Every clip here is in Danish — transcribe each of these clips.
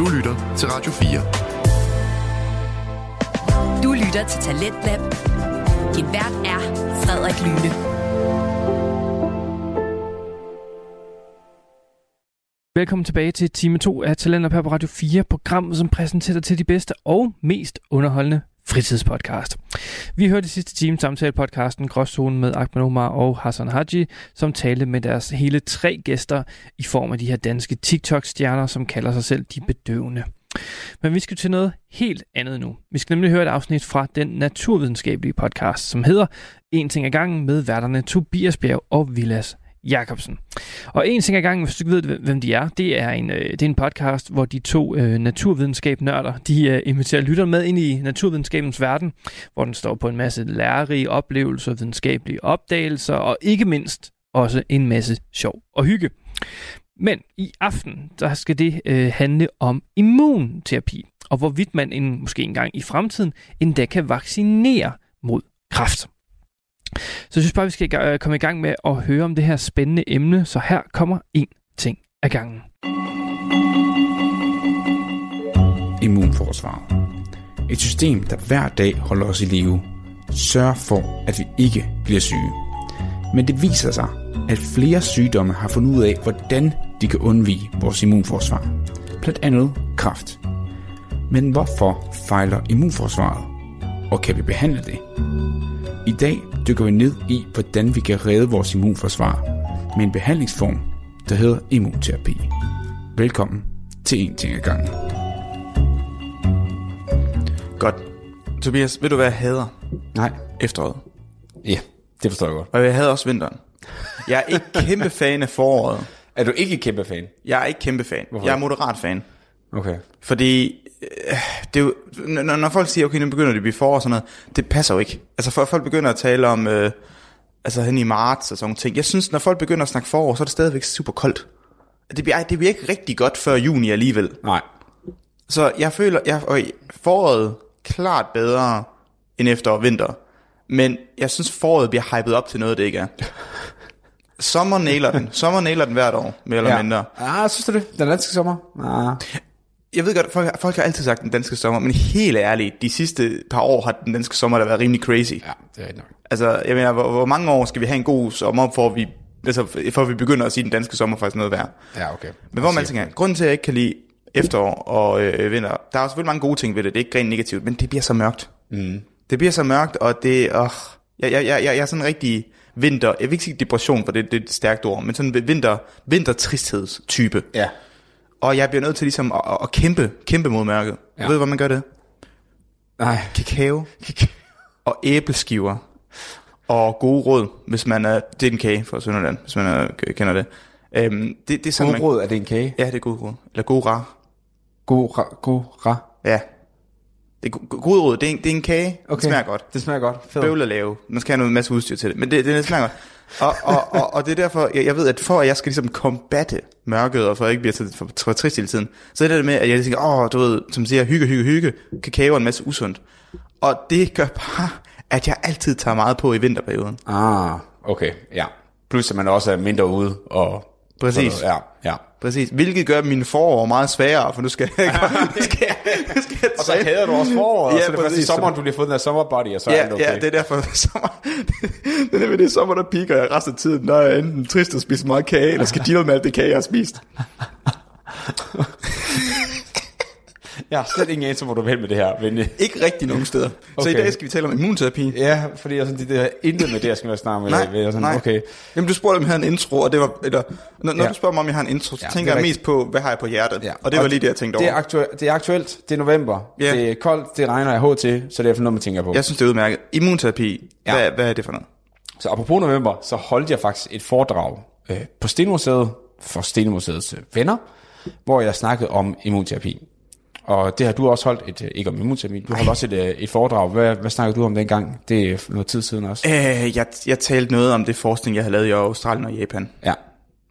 Du lytter til Radio 4. Du lytter til Talentlab. Din vært er Frederik Lyne. Velkommen tilbage til time 2 af Talenter på Radio 4, programmet som præsenterer til de bedste og mest underholdende fritidspodcast. Vi hørte i sidste time samtale podcasten Gråzonen med Ahmed Omar og Hassan Haji, som talte med deres hele tre gæster i form af de her danske TikTok-stjerner, som kalder sig selv de bedøvende. Men vi skal til noget helt andet nu. Vi skal nemlig høre et afsnit fra den naturvidenskabelige podcast, som hedder En ting ad gangen med værterne Tobias Bjerg og Vilas Jakobsen. Og en ting ad gangen, hvis du ikke ved, hvem de er, det er en, øh, det er en podcast, hvor de to øh, naturvidenskab-nørder, de øh, inviterer lytter med ind i naturvidenskabens verden, hvor den står på en masse lærerige oplevelser, videnskabelige opdagelser og ikke mindst også en masse sjov og hygge. Men i aften, der skal det øh, handle om immunterapi, og hvorvidt man en, måske engang i fremtiden endda kan vaccinere mod kræft. Så jeg synes bare, vi skal øh, komme i gang med at høre om det her spændende emne, så her kommer en ting ad gangen. Immunforsvar. Et system, der hver dag holder os i live, sørger for, at vi ikke bliver syge. Men det viser sig, at flere sygdomme har fundet ud af, hvordan de kan undvige vores immunforsvar. Blandt andet kræft. Men hvorfor fejler immunforsvaret? Og kan vi behandle det? I dag dykker vi ned i, hvordan vi kan redde vores immunforsvar med en behandlingsform, der hedder immunterapi. Velkommen til En ting ad gangen. Godt. Tobias, ved du hvad jeg hader? Nej. Efteråret. Ja, det forstår jeg godt. Og jeg hader også vinteren. Jeg er ikke kæmpe fan af foråret. Er du ikke kæmpe fan? Jeg er ikke kæmpe fan. Hvorfor Jeg er moderat fan. Okay. Fordi det er jo, når, når folk siger, okay, nu begynder det at blive forår og sådan noget, det passer jo ikke. Altså for, folk begynder at tale om, øh, altså hen i marts og sådan nogle ting. Jeg synes, når folk begynder at snakke forår, så er det stadigvæk super koldt. Det bliver, det bliver ikke rigtig godt før juni alligevel. Nej. Så jeg føler, jeg, og foråret klart bedre end efter og vinter. Men jeg synes, foråret bliver hypet op til noget, det ikke er. Sommer nailer den. Sommer nailer den hvert år, mere eller ja. mindre. Ah, synes du det? Den danske sommer? Ah. Jeg ved godt, folk, folk har altid sagt den danske sommer, men helt ærligt, de sidste par år har den danske sommer da været rimelig crazy. Ja, det er rigtigt nok. Altså, jeg mener, hvor, hvor mange år skal vi have en god sommer, for vi, altså, for vi begynder at sige, at den danske sommer er faktisk noget værd. Ja, okay. Men hvor man tænker, grunden til, at jeg ikke kan lide efterår og øh, vinter, der er selvfølgelig mange gode ting ved det, det er ikke rent negativt, men det bliver så mørkt. Mm. Det bliver så mørkt, og det, åh, jeg, jeg, jeg, jeg er sådan en rigtig vinter, jeg vil ikke sige depression, for det, det er et stærkt ord, men sådan en vinter, vintertristhedstype. Ja. Og jeg bliver nødt til ligesom at, at, kæmpe, kæmpe mod mørket. Ja. Ved du, hvordan man gør det? Nej. Kakao og æbleskiver og gode råd, hvis man er, det er en kage fra Sønderland, hvis man er, kender det. Øhm, det, det er sådan, man, råd, er det en kage? Ja, det er gode råd. Eller gode rar. God, ra, god, ra. Ja. Det er go- gode råd. Det er en, det er en kage. Okay. Det smager godt. Det smager godt. Fed. Bøvl at lave. Man skal have noget masse udstyr til det. Men det, det, det smager godt. Og, og, og, og, det er derfor, jeg, jeg ved, at for at jeg skal ligesom combatte mørket, og for at jeg ikke bliver for, for trist hele tiden, så er det der med, at jeg tænker, åh, du ved, som siger, hygge, hygge, hygge, kakao og en masse usundt. Og det gør bare, at jeg altid tager meget på i vinterperioden. Ah, okay. Ja. Plus, at man også er mindre ude. Og Præcis. Ja, ja. Præcis. Hvilket gør mine forår meget sværere, for nu skal jeg, nu skal jeg, nu skal jeg Og så hader du også foråret, Ja, ja, så er det først i sommeren, du lige har fået den her sommerbody, og så er Ja, det okay. ja, det er derfor sommer. det er nemlig det sommer, der piker jeg resten af tiden, jeg er enten trist og spiser meget kage, eller skal deal med alt det kage, jeg har spist. Jeg har slet ingen anelse, hvor du vil med det her. Men, Ikke rigtig nogen steder. Okay. Så i dag skal vi tale om immunterapi. ja, fordi jeg sådan, det der intet med det, jeg skal være snakke med. Nej, dig. Jeg sådan, nej. Okay. Jamen, du spurgte, om jeg havde en intro, og det var... Eller, når, når Ja. du spørger mig, om jeg har en intro, så Ja, tænker det er jeg mest på, hvad har jeg på hjertet? Ja. Og det var lige det, jeg tænkte det over. er, aktuelt, det er aktuelt, det er november, Ja. det er koldt, det regner jeg til, så det er for noget, man tænker på. Jeg synes, det er udmærket. Immunterapi, Ja. hvad, hvad er det for noget? Så apropos november, så holdt jeg faktisk et foredrag øh, på Stenmuseet for Stenmuseets venner, hvor jeg snakkede om immunterapi. Og det har du også holdt, et, øh, ikke om immunterapi, du holdt også et, øh, et foredrag. Hvad, hvad snakkede du om dengang? Det er noget tid siden også. Øh, jeg, jeg talte noget om det forskning, jeg har lavet i Australien og Japan. Ja.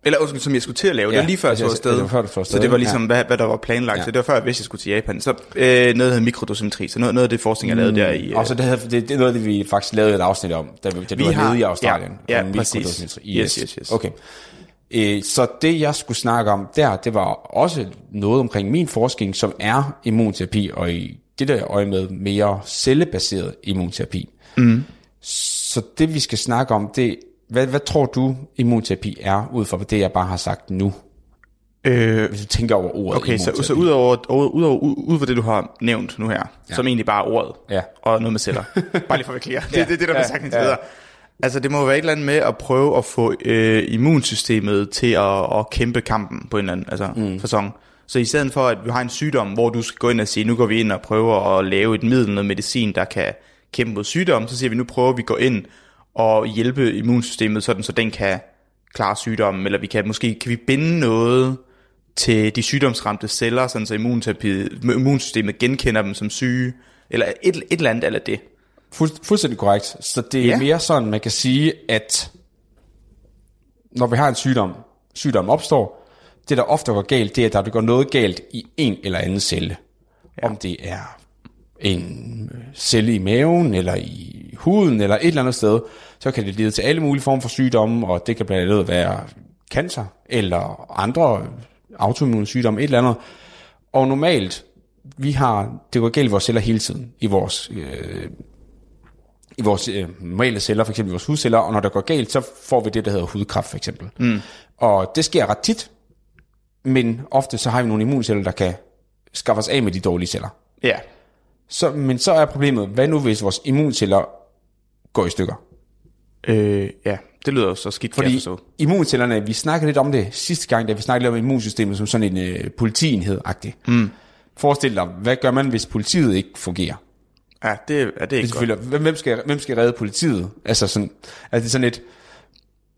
Eller undskyld, som jeg skulle til at lave. Ja, det var lige før jeg altså, tog jeg- afsted. det var før, Så det var ligesom, ja. hvad, hvad der var planlagt. Ja. Så det var før, jeg vidste, jeg skulle til Japan. Så øh, noget, der hedder mikrodosimetri. Så noget, noget af det forskning, jeg lavede der i... Øh, Og så det, havde, det, det er noget det, vi faktisk lavede et afsnit om, da, vi- da du Vi var har- nede i Australien. ja, ja, præcis. mikrodosimetri. Yes, yes, yes. Okay. Øh, så det, jeg skulle snakke om der, det var også noget omkring min forskning, som er immunterapi, og i det der øje med mere cellebaseret immunterapi. Mm. Så det, vi skal snakke om, det hvad, hvad tror du, immunterapi er, ud fra det, jeg bare har sagt nu? Øh, Hvis du tænker over ordet okay, så, så ud over, over, ud over ud for det, du har nævnt nu her, ja. som egentlig bare er ordet, Ja. og noget med celler. bare lige for at være clear. Det, Ja. det, det, det der Ja. bliver sagt indtil Ja. videre. Altså, det må være et eller andet med at prøve at få øh, immunsystemet til at, at kæmpe kampen på en eller anden altså, mm. fasong. Så i stedet for, at vi har en sygdom, hvor du skal gå ind og sige, nu går vi ind og prøver at lave et middel, noget medicin, der kan kæmpe mod sygdom, så siger vi, nu prøver vi at gå ind og hjælpe immunsystemet, sådan, så den kan klare sygdommen, eller vi kan måske kan vi binde noget til de sygdomsramte celler, sådan så immunsystemet genkender dem som syge, eller et, et eller andet eller det. Fuld, fuldstændig korrekt. Så det er Ja. mere sådan, man kan sige, at når vi har en sygdom, sygdom opstår, det der ofte går galt, det er, at der går noget galt i en eller anden celle. Ja. Om det er en celle i maven, eller i huden, eller et eller andet sted, så kan det lede til alle mulige former for sygdomme, og det kan blandt andet være cancer, eller andre autoimmune sygdomme, et eller andet. Og normalt, vi har, det går galt i vores celler hele tiden, i vores øh, i vores øh, normale celler, for eksempel vores hudceller, og når der går galt, så får vi det, der hedder hudkræft for eksempel. Mm. Og det sker ret tit, men ofte så har vi nogle immunceller, der kan skaffe os af med de dårlige celler. Ja. Så, men så er problemet, hvad nu hvis vores immunceller går i stykker? Øh, ja, det lyder jo så skidt, Fordi forstå. immuncellerne, vi snakkede lidt om det sidste gang, da vi snakkede lidt om immunsystemet som sådan en øh, politienhed-agtig. Mm. Forestil dig, hvad gør man, hvis politiet ikke fungerer? Ja, det, ja, det er Det ikke godt. selvfølgelig, hvem, hvem, skal, hvem skal redde politiet? Altså sådan, altså det er sådan et,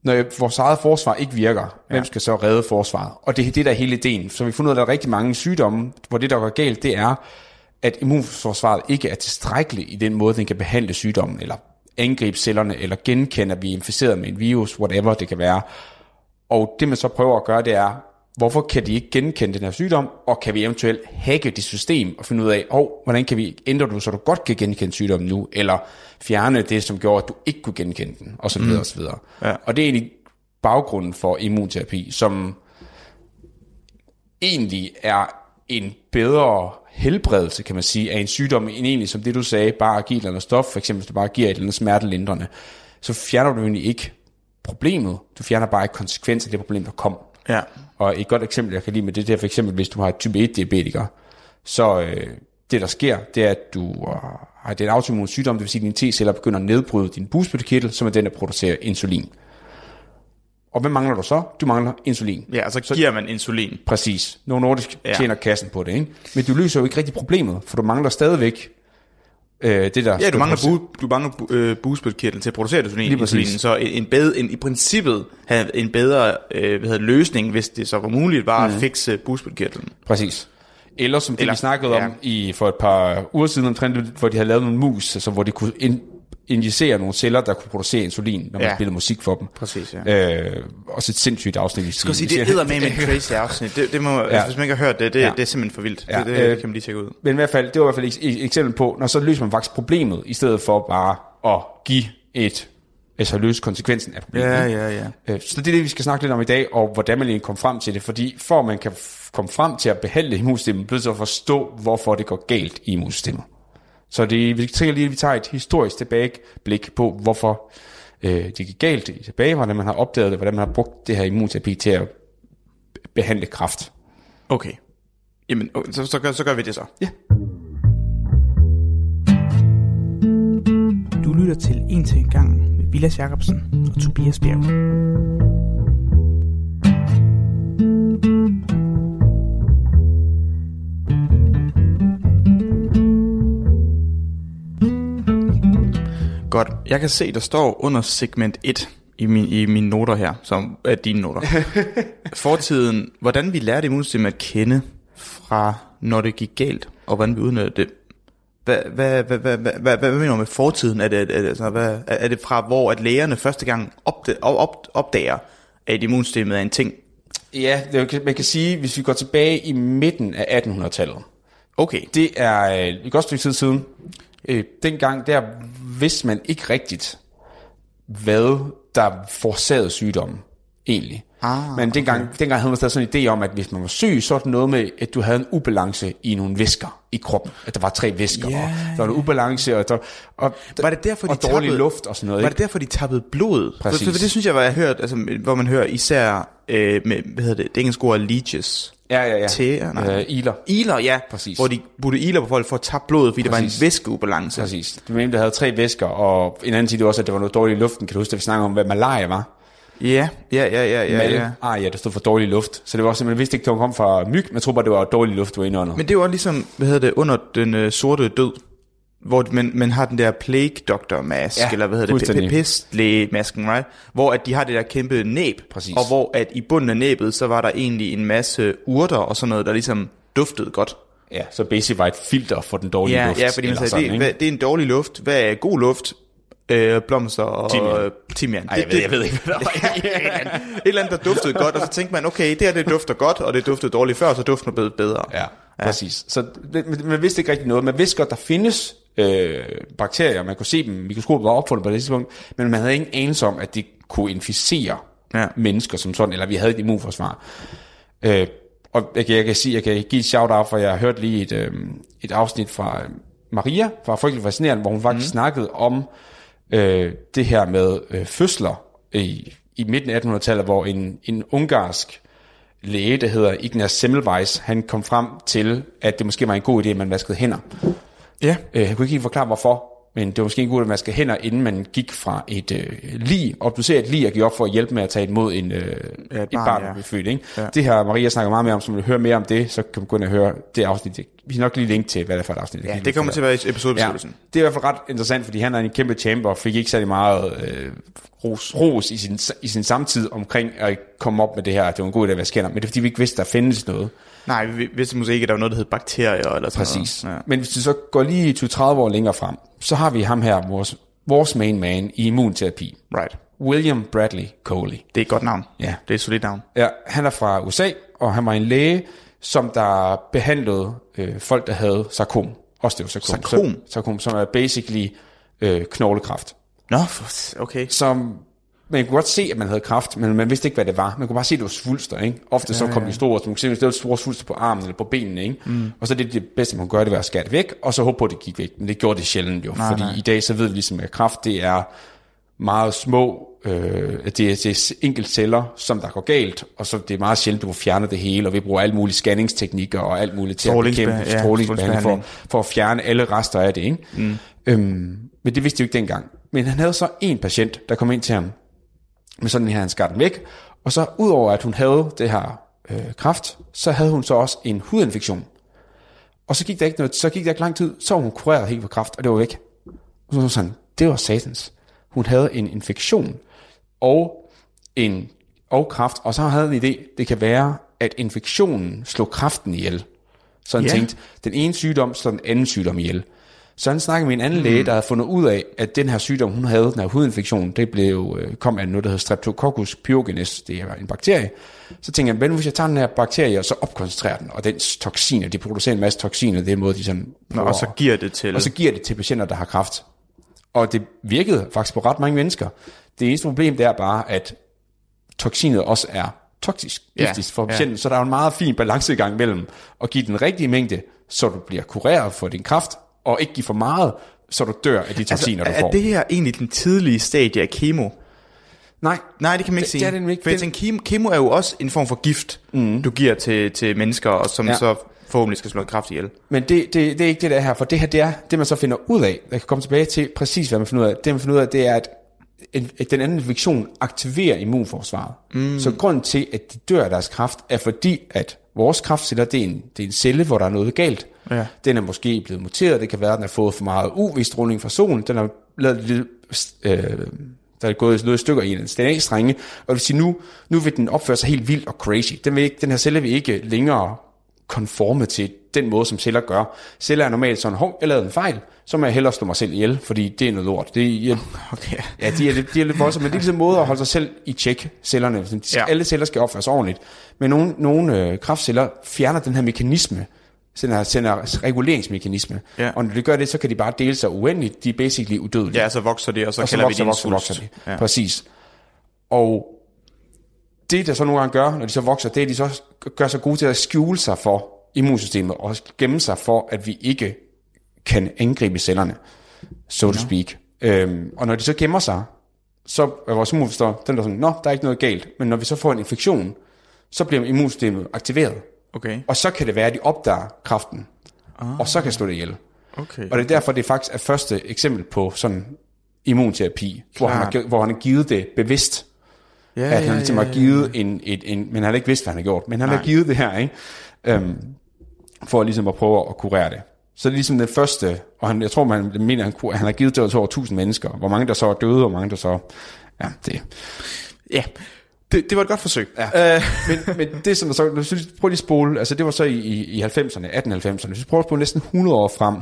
når vores eget forsvar ikke virker, ja. hvem skal så redde forsvaret? Og det er det, der er hele ideen. Så vi har fundet ud af, at der er rigtig mange sygdomme, hvor det, der går galt, det er, at immunforsvaret ikke er tilstrækkeligt i den måde, den kan behandle sygdommen, eller angribe cellerne, eller genkende, at vi er inficeret med en virus, whatever det kan være. Og det, man så prøver at gøre, det er, hvorfor kan de ikke genkende den her sygdom, og kan vi eventuelt hacke det system og finde ud af, oh, hvordan kan vi ændre det, så du godt kan genkende sygdommen nu, eller fjerne det, som gjorde, at du ikke kunne genkende den, og så videre, og så videre. Ja. Og det er egentlig baggrunden for immunterapi, som egentlig er en bedre helbredelse, kan man sige, af en sygdom, end egentlig, som det du sagde, bare at give et eller andet stof, for eksempel hvis du bare giver et eller andet smertelindrende, så fjerner du egentlig ikke problemet, du fjerner bare ikke konsekvenser af det problem, der kom. Ja. Og et godt eksempel, jeg kan lide med det, det er for eksempel, hvis du har type 1-diabetiker, så øh, det, der sker, det er, at du øh, har det er en autoimmun sygdom, det vil sige, at dine T-celler begynder at nedbryde din bugspyttekirtel, som er den, der producerer insulin. Og hvad mangler du så? Du mangler insulin. Ja, og så, giver man insulin. Præcis. Novo Nordisk Ja. ja. tjener kassen på det, ikke? Men du løser jo ikke rigtig problemet, for du mangler stadigvæk øh, det, der... Ja, du mangler, bu, du mangler bu, øh, bugspytkirtlen til at producere insulin, insulinen. Så en, bedre, en, i princippet have en bedre øh, hvad hedder, løsning, hvis det så var muligt, var mm. at fikse bugspytkirtlen. Præcis. Eller som det, Eller- vi snakkede ja. om i, for et par uger siden omtrent, hvor de havde lavet nogle mus, altså, hvor de kunne in, injicere nogle celler, der kunne producere insulin, når man Ja. spillede musik for dem. Præcis, ja. Øh, også et sindssygt afsnit. Jeg skal sige, det er med en crazy afsnit. Det, det må, ja. altså, hvis man ikke har hørt det, det, ja. Det er simpelthen for vildt. Ja, Ja. Det, det øh, kan man lige tjekke ud. Men i hvert fald, det var i hvert fald et, et eksempel på, når så løser man faktisk problemet, i stedet for bare at give et, altså løse konsekvensen af problemet. Ja, ja, ja. Øh, Så det er det, vi skal snakke lidt om i dag, og hvordan man egentlig kom frem til det. Fordi for man kan komme frem til at behandle immunsystemet, bliver det så at forstå, hvorfor det går galt i immunsystemet. Så det, vi tænker lige, at vi tager et historisk tilbageblik på, hvorfor øh, det gik galt i tilbage, hvordan man har opdaget det, hvordan man har brugt det her immunterapi til at behandle kræft. Okay. Jamen, okay, så, så, gør, så gør vi det så. Ja. Du lytter til En til en gang med Vilas Jacobsen og Tobias Bjerg. Godt. Jeg kan se, der står under segment 1 i, min, i mine noter her, som er dine noter. Fortiden, hvordan vi lærte immunsystemet at kende fra, når det gik galt, og hvordan vi udnyttede det. Hvad, hvad, hvad, hvad, hvad, hvad, hvad mener du med fortiden? Er det, er, det, altså, hvad, er det fra, hvor at lægerne første gang opd- op, op, opdager, at immunsystemet er en ting? Ja, det, man kan sige, hvis vi går tilbage i midten af 1800-tallet, Okay. det er øh, et godt stykke tid siden. Øh, dengang, der vidste man ikke rigtigt, hvad der forårsagede sygdommen, egentlig. Ah, Men dengang, okay. dengang havde man stadig sådan en idé om, at hvis man var syg, så var det noget med, at du havde en ubalance i nogle væsker i kroppen. At der var tre væsker, Ja, og der var en ubalance, og, der, og, Var det derfor, de og dårlig tappede- luft og sådan noget. Var ikke? det derfor, de tappede blod? Præcis. for, for det synes jeg, var jeg hørt, altså, hvor man hører især, øh, med, hvad hedder det, det engelske ord leeches. Ja, ja, ja. Tæer, nej. Øh, iler. Iler, ja. Præcis. Hvor de putte iler på folk for at tabe blodet, fordi Præcis. der var en væskeubalance. Præcis. Det var en, der havde tre væsker, og en anden tid også, at det var noget dårligt i luften. Kan du huske, at vi snakkede om, hvad malaria var? Ja, ja, ja, ja, ja, Mal. ja. Ah ja, der stod for dårlig luft. Så det var man vidste ikke, det kom fra myg, men troede bare, det var dårlig luft, du var inde under. Men det var ligesom, hvad hedder det, under den øh, sorte død, hvor man, man har den der plague doctor mask, Ja, eller hvad hedder det, fuldstændig. p- pestlæge-masken, right? Hvor at de har det der kæmpe næb, Præcis. og hvor at i bunden af næbet, så var der egentlig en masse urter og sådan noget, der ligesom duftede godt. Ja, så basic var et filter for den dårlige Ja, luft. ja fordi man sagde, sådan, det, hvad, det er en dårlig luft. Hvad er god luft? Øh, blomster og Timian. øh, timian. Ej, jeg ved, jeg ved ikke, hvad der var. et, eller andet, et eller andet, der duftede godt, og så tænkte man, okay, det her det dufter godt, og det duftede dårligt før, så duften er blevet bedre. Ja, ja. præcis. Så det- man, man vidste ikke rigtig noget. Man vidste godt, der findes øh, bakterier, man kunne se dem, mikroskopet var opfundet på det tidspunkt, men man havde ingen anelse om, at de kunne inficere Ja. mennesker som sådan, eller vi havde et immunforsvar. Øh, og jeg kan, jeg kan sige, jeg kan give et shout-out, for jeg har hørt lige et, øh, et afsnit fra øh, Maria, fra Frygtelig Fascinerende, hvor hun faktisk mm. snakkede om øh, det her med øh, fødsler i, i midten af 1800-tallet, hvor en, en ungarsk læge, der hedder Ignaz Semmelweis, han kom frem til, at det måske var en god idé, at man vaskede hænder. Ja. Øh, han kunne ikke helt forklare, hvorfor, men det var måske en god idé, at man skal hænder, inden man gik fra et øh, lig, obducere et lig og gik op for at hjælpe med at tage imod en, øh, Ja, et et barn, barn, ja. født. Ikke? Ja. Det her Maria snakker meget mere om, så vil du høre mere om det, så kan man gå ind og høre det afsnit. Vi skal nok lige linke til, hvad det er for et afsnit. Ja, det kommer til at være i episodebeskrivelsen. Ja, det er i hvert fald ret interessant, fordi han er en kæmpe champ og fik ikke særlig meget øh, ros, ros i, sin, i sin samtid omkring at komme op med det her, at det var en god idé at hænder. Men det er fordi, vi ikke vidste, der findes noget. Nej, vi vidste måske ikke, at der var noget, der hed bakterier eller sådan Præcis. noget. Ja. Men hvis du så går lige 20-30 år længere frem, så har vi ham her, vores, vores main man i immunterapi. Right. William Bradley Coley. Det er et godt navn. Ja. Det er et solidt navn. Ja, han er fra USA, og han var en læge, som der behandlede øh, folk, der havde sarkom. Osteosarkom. Sarkom? Sarkom, som er basically øh, knoglekræft. Nå, for- okay. Som man kunne godt se, at man havde kræft, men man vidste ikke, hvad det var. Man kunne bare se, at det var svulster, ikke? Ofte så kom de store, så man kunne se, at det var store svulster på armen eller på benene, ikke? Mm. Og så det, det bedste, man kunne gøre, det var at skære det væk, og så håbe på, at det gik væk. Men det gjorde det sjældent jo, Nej, fordi nej. i dag så ved vi ligesom, at kræft, det er meget små, øh, det, er, det er enkelt celler, som der går galt, og så det er meget sjældent, du får fjernet det hele, og vi bruger alle mulige scanningsteknikker og alt muligt til at bekæmpe ja, strålingsbehandling for, for at fjerne alle rester af det, ikke? Mm. Øhm, men det vidste de jo ikke dengang. Men han havde så en patient, der kom ind til ham, med sådan her, han skar den væk, og så udover at hun havde det her øh, kræft, så havde hun så også en hudinfektion. Og så gik der ikke, noget, så gik der ikke lang tid, så var hun kureret helt for kræft, og det var væk. Og så var sådan, det var satans. Hun havde en infektion og en og kræft, og så havde en idé, det kan være, at infektionen slog kræften ihjel. Så han Ja. tænkte, den ene sygdom slår den anden sygdom ihjel. Så han snakkede med en anden mm. læge, der havde fundet ud af, at den her sygdom, hun havde, den her hudinfektion, det blev, øh, kom af noget, der hedder Streptococcus pyogenes, det er en bakterie. Så tænkte jeg, nu hvis jeg tager den her bakterie, og så opkoncentrerer den, og dens toksiner, de producerer en masse toksiner, det er måde, de sådan... Nå, og så giver det til... og så giver det til patienter, der har kræft. Og det virkede faktisk på ret mange mennesker. Det eneste problem, det er bare, at toksinet også er toksisk, Ja, giftigt for ja. patienten, så der er en meget fin balancegang mellem at give den rigtige mængde, så du bliver kureret for din kræft, og ikke give for meget, så du dør af de toksiner, altså, du får. er det her egentlig den tidlige stadie af kemo? Nej, Nej, det kan man ikke Det- sige. det er det ikke. For jeg Den- tænker, kemo, kemo er jo også en form for gift, mm. du giver til, til mennesker, og som ja. Så forhåbentlig skal slå kræft ihjel. Men det, det, det er ikke det, der er her, for det her, det er det, man så finder ud af. Jeg kan komme tilbage til præcis, hvad man finder ud af. Det, man finder ud af, det er, at, en, at den anden infektion aktiverer immunforsvaret. Mm. Så grunden til, at de dør af deres kræft, er fordi, at vores kræftceller, det er en, det er en celle, hvor der er noget galt. Ja. Den er måske blevet muteret, det kan være, at den har fået for meget UV-stråling fra solen, den har lavet lidt, øh, der er gået noget i stykker i en DNA-strenge, og vil sige, nu, nu vil den opføre sig helt vildt og crazy. Den, vil ikke, den her celle vil ikke længere konforme til den måde, som celler gør. Celler er normalt sådan, hov, jeg lavede en fejl, så må jeg hellere slå mig selv ihjel, fordi det er noget lort. Det er, Okay. ja, de er, lidt, de er lidt voldsomme, men det er ligesom en måde at holde sig selv i tjek, cellerne. De Ja. Alle celler skal opføre sig ordentligt. Men nogle, nogle øh, kraftceller fjerner den her mekanisme, den her reguleringsmekanisme. Ja. Og når de gør det, så kan de bare dele sig uendeligt. De er basically udødelige Ja, så vokser det, og så, og så kalder vokser, vi det vokser, vokser de. Ja. Præcis. Og det, der så nogle gange gør, når de så vokser, det er, at de så gør sig gode til at skjule sig for immunsystemet, og gemme sig for, at vi ikke kan angribe cellerne, so to speak. Øhm, og når de så gemmer sig, så er vores immunforsvar, den der sådan, nå, der er ikke noget galt. Men når vi så får en infektion, så bliver immunsystemet aktiveret. Okay. Og så kan det være, at de opdager kraften, ah. og så kan slå det ihjel. Okay. Og det er derfor, det faktisk er første eksempel på sådan immunterapi, hvor han, har, hvor han har givet det bevidst. ja, at han ligesom har givet en, et, en, men han har ikke vidst, hvad han har gjort, men han Nej. har givet det her, ikke? Øhm, for ligesom at prøve at kurere det. Så det er ligesom den første, og han, jeg tror, man mener, han, kunne- han har givet det til over 1000 mennesker. Hvor mange der så er døde, og hvor mange der så... Ja, det. Ja, det, det var et godt forsøg. Ja. Øh, Men, men det som der så... Hvis vi prøver lige at spole, altså det var så i, i, i 90'erne, 1890'erne. Hvis vi prøver at spole næsten 100 år frem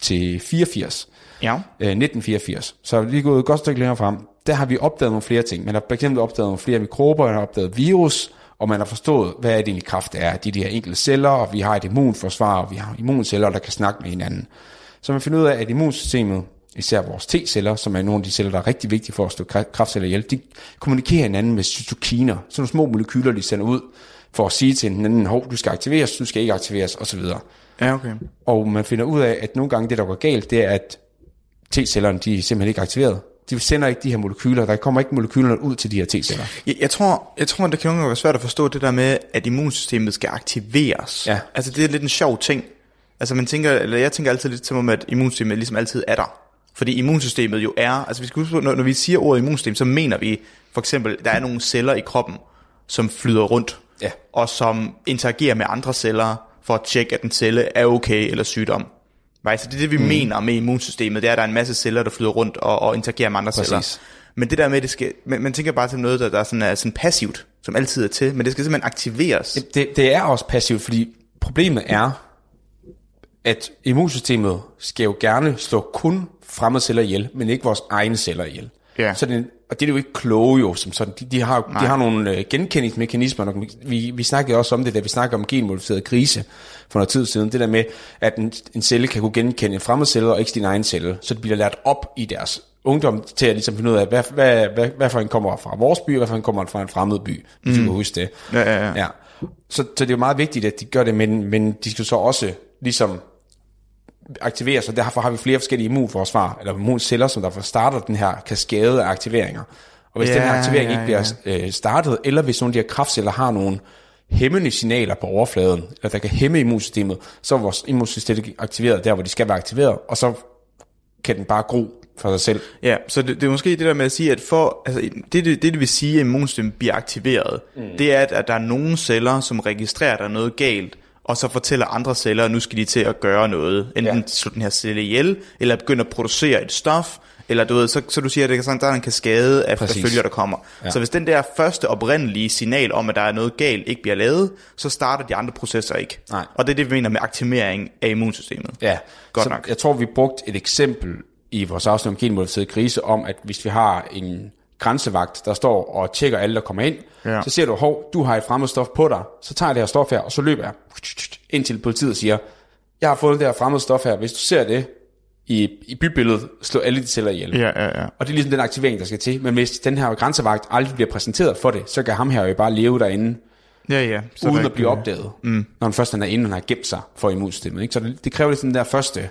til 84, ja. øh, 1984, så er vi lige gået et godt stykke længere frem. Der har vi opdaget nogle flere ting. Man har eksempel opdaget nogle flere mikrober, man har opdaget virus, og man har forstået, hvad det egentlig kraft er. De, de her enkelte celler, og vi har et immunforsvar, og vi har immunceller, der kan snakke med hinanden. Så man finder ud af, at immunsystemet, især vores T-celler, som er nogle af de celler, der er rigtig vigtige for at slå kræ- kræftceller ihjel, de kommunikerer hinanden med cytokiner, sådan nogle små molekyler, de sender ud, for at sige til hinanden, hov, du skal aktiveres, du skal ikke aktiveres, osv. Ja, okay. Og man finder ud af, at nogle gange det, der går galt, det er, at T-cellerne, de er simpelthen ikke aktiveret. De sender ikke de her molekyler, der kommer ikke molekylerne ud til de her T-celler. Jeg, jeg, tror, jeg tror, det kan nogle gange være svært at forstå det der med, at immunsystemet skal aktiveres. Ja. Altså, det er lidt en sjov ting. Altså, man tænker, eller jeg tænker altid lidt som om, at immunsystemet ligesom altid er der. Fordi immunsystemet jo er, altså vi skal huske når, når vi siger ordet immunsystem, så mener vi for eksempel, der er nogle celler i kroppen, som flyder rundt, Ja. og som interagerer med andre celler, for at tjekke, at den celle er okay eller sygdom. Right? Så det er det, vi mm. mener med immunsystemet, det er, at der er en masse celler, der flyder rundt og, og interagerer med andre Præcis. celler. Men det der med, det skal, man, man tænker bare til noget, der, der er, sådan, er sådan passivt, som altid er til, men det skal simpelthen aktiveres. Det, det er også passivt, fordi problemet er, at immunsystemet skal jo gerne slå kun fremmede celler ihjel, men ikke vores egne celler ihjel. Ja. Så det, og det er jo ikke kloge jo, som sådan. De, de har, de har nogle øh, genkendingsmekanismer. og Vi, vi snakkede også om det, da vi snakkede om genmodificeret grise for noget tid siden. Det der med, at en, en celle kan kunne genkende en fremmed celle og ikke sin egen celle. Så det bliver lært op i deres ungdom til at ligesom finde ud af, hvad, hvad, hvad, hvad for en kommer fra vores by, og hvad for en kommer fra en fremmed by, hvis mm. du kan huske det. Ja, ja, ja. ja. Så, så det er jo meget vigtigt, at de gør det, men, men de skal så også ligesom aktiveres, og derfor har vi flere forskellige immunforsvar, eller immunceller, som der starter den her kaskade af aktiveringer. Og hvis Ja, den her aktivering ja, ikke bliver øh, startet, eller hvis nogle af de her kraftceller har nogle hæmmende signaler på overfladen, eller der kan hæmme immunsystemet, så er vores immunsystem aktiveret der, hvor de skal være aktiveret, og så kan den bare gro for sig selv. Ja, så det, det er måske det der med at sige, at for, altså, det, det, det, det vil sige, at immunsystemet bliver aktiveret, mm. det er, at, at der er nogle celler, som registrerer, at der er noget galt, og så fortæller andre celler, at nu skal de til at gøre noget. Enten Ja. slå den her celle ihjel, eller begynde at producere et stof, eller du ved, så, så du siger, at det er sådan, der er en kaskade af, af følger, der kommer. Ja. Så hvis den der første oprindelige signal om, at der er noget galt, ikke bliver lavet, så starter de andre processer ikke. Nej. Og det er det, vi mener med aktivering af immunsystemet. Ja, Godt så nok. jeg tror, vi brugte et eksempel i vores afsnit om genmodificeret grise, om at hvis vi har en grænsevagt, der står og tjekker alle, der kommer ind, Ja. så siger du, hov, du har et fremmed stof på dig, så tager jeg det her stof her, og så løber jeg ind til politiet siger, jeg har fået det her fremmede stof her, hvis du ser det i, i bybilledet, slå alle de celler ihjel. Ja, ja, ja. Og det er ligesom den aktivering, der skal til. Men hvis den her grænsevagt aldrig bliver præsenteret for det, så kan ham her jo bare leve derinde, Ja, ja. Så uden at blive ikke- opdaget, mm. når han først han er inde, han har gemt sig for immunsystemet. Ikke? Så det, det kræver lidt den der første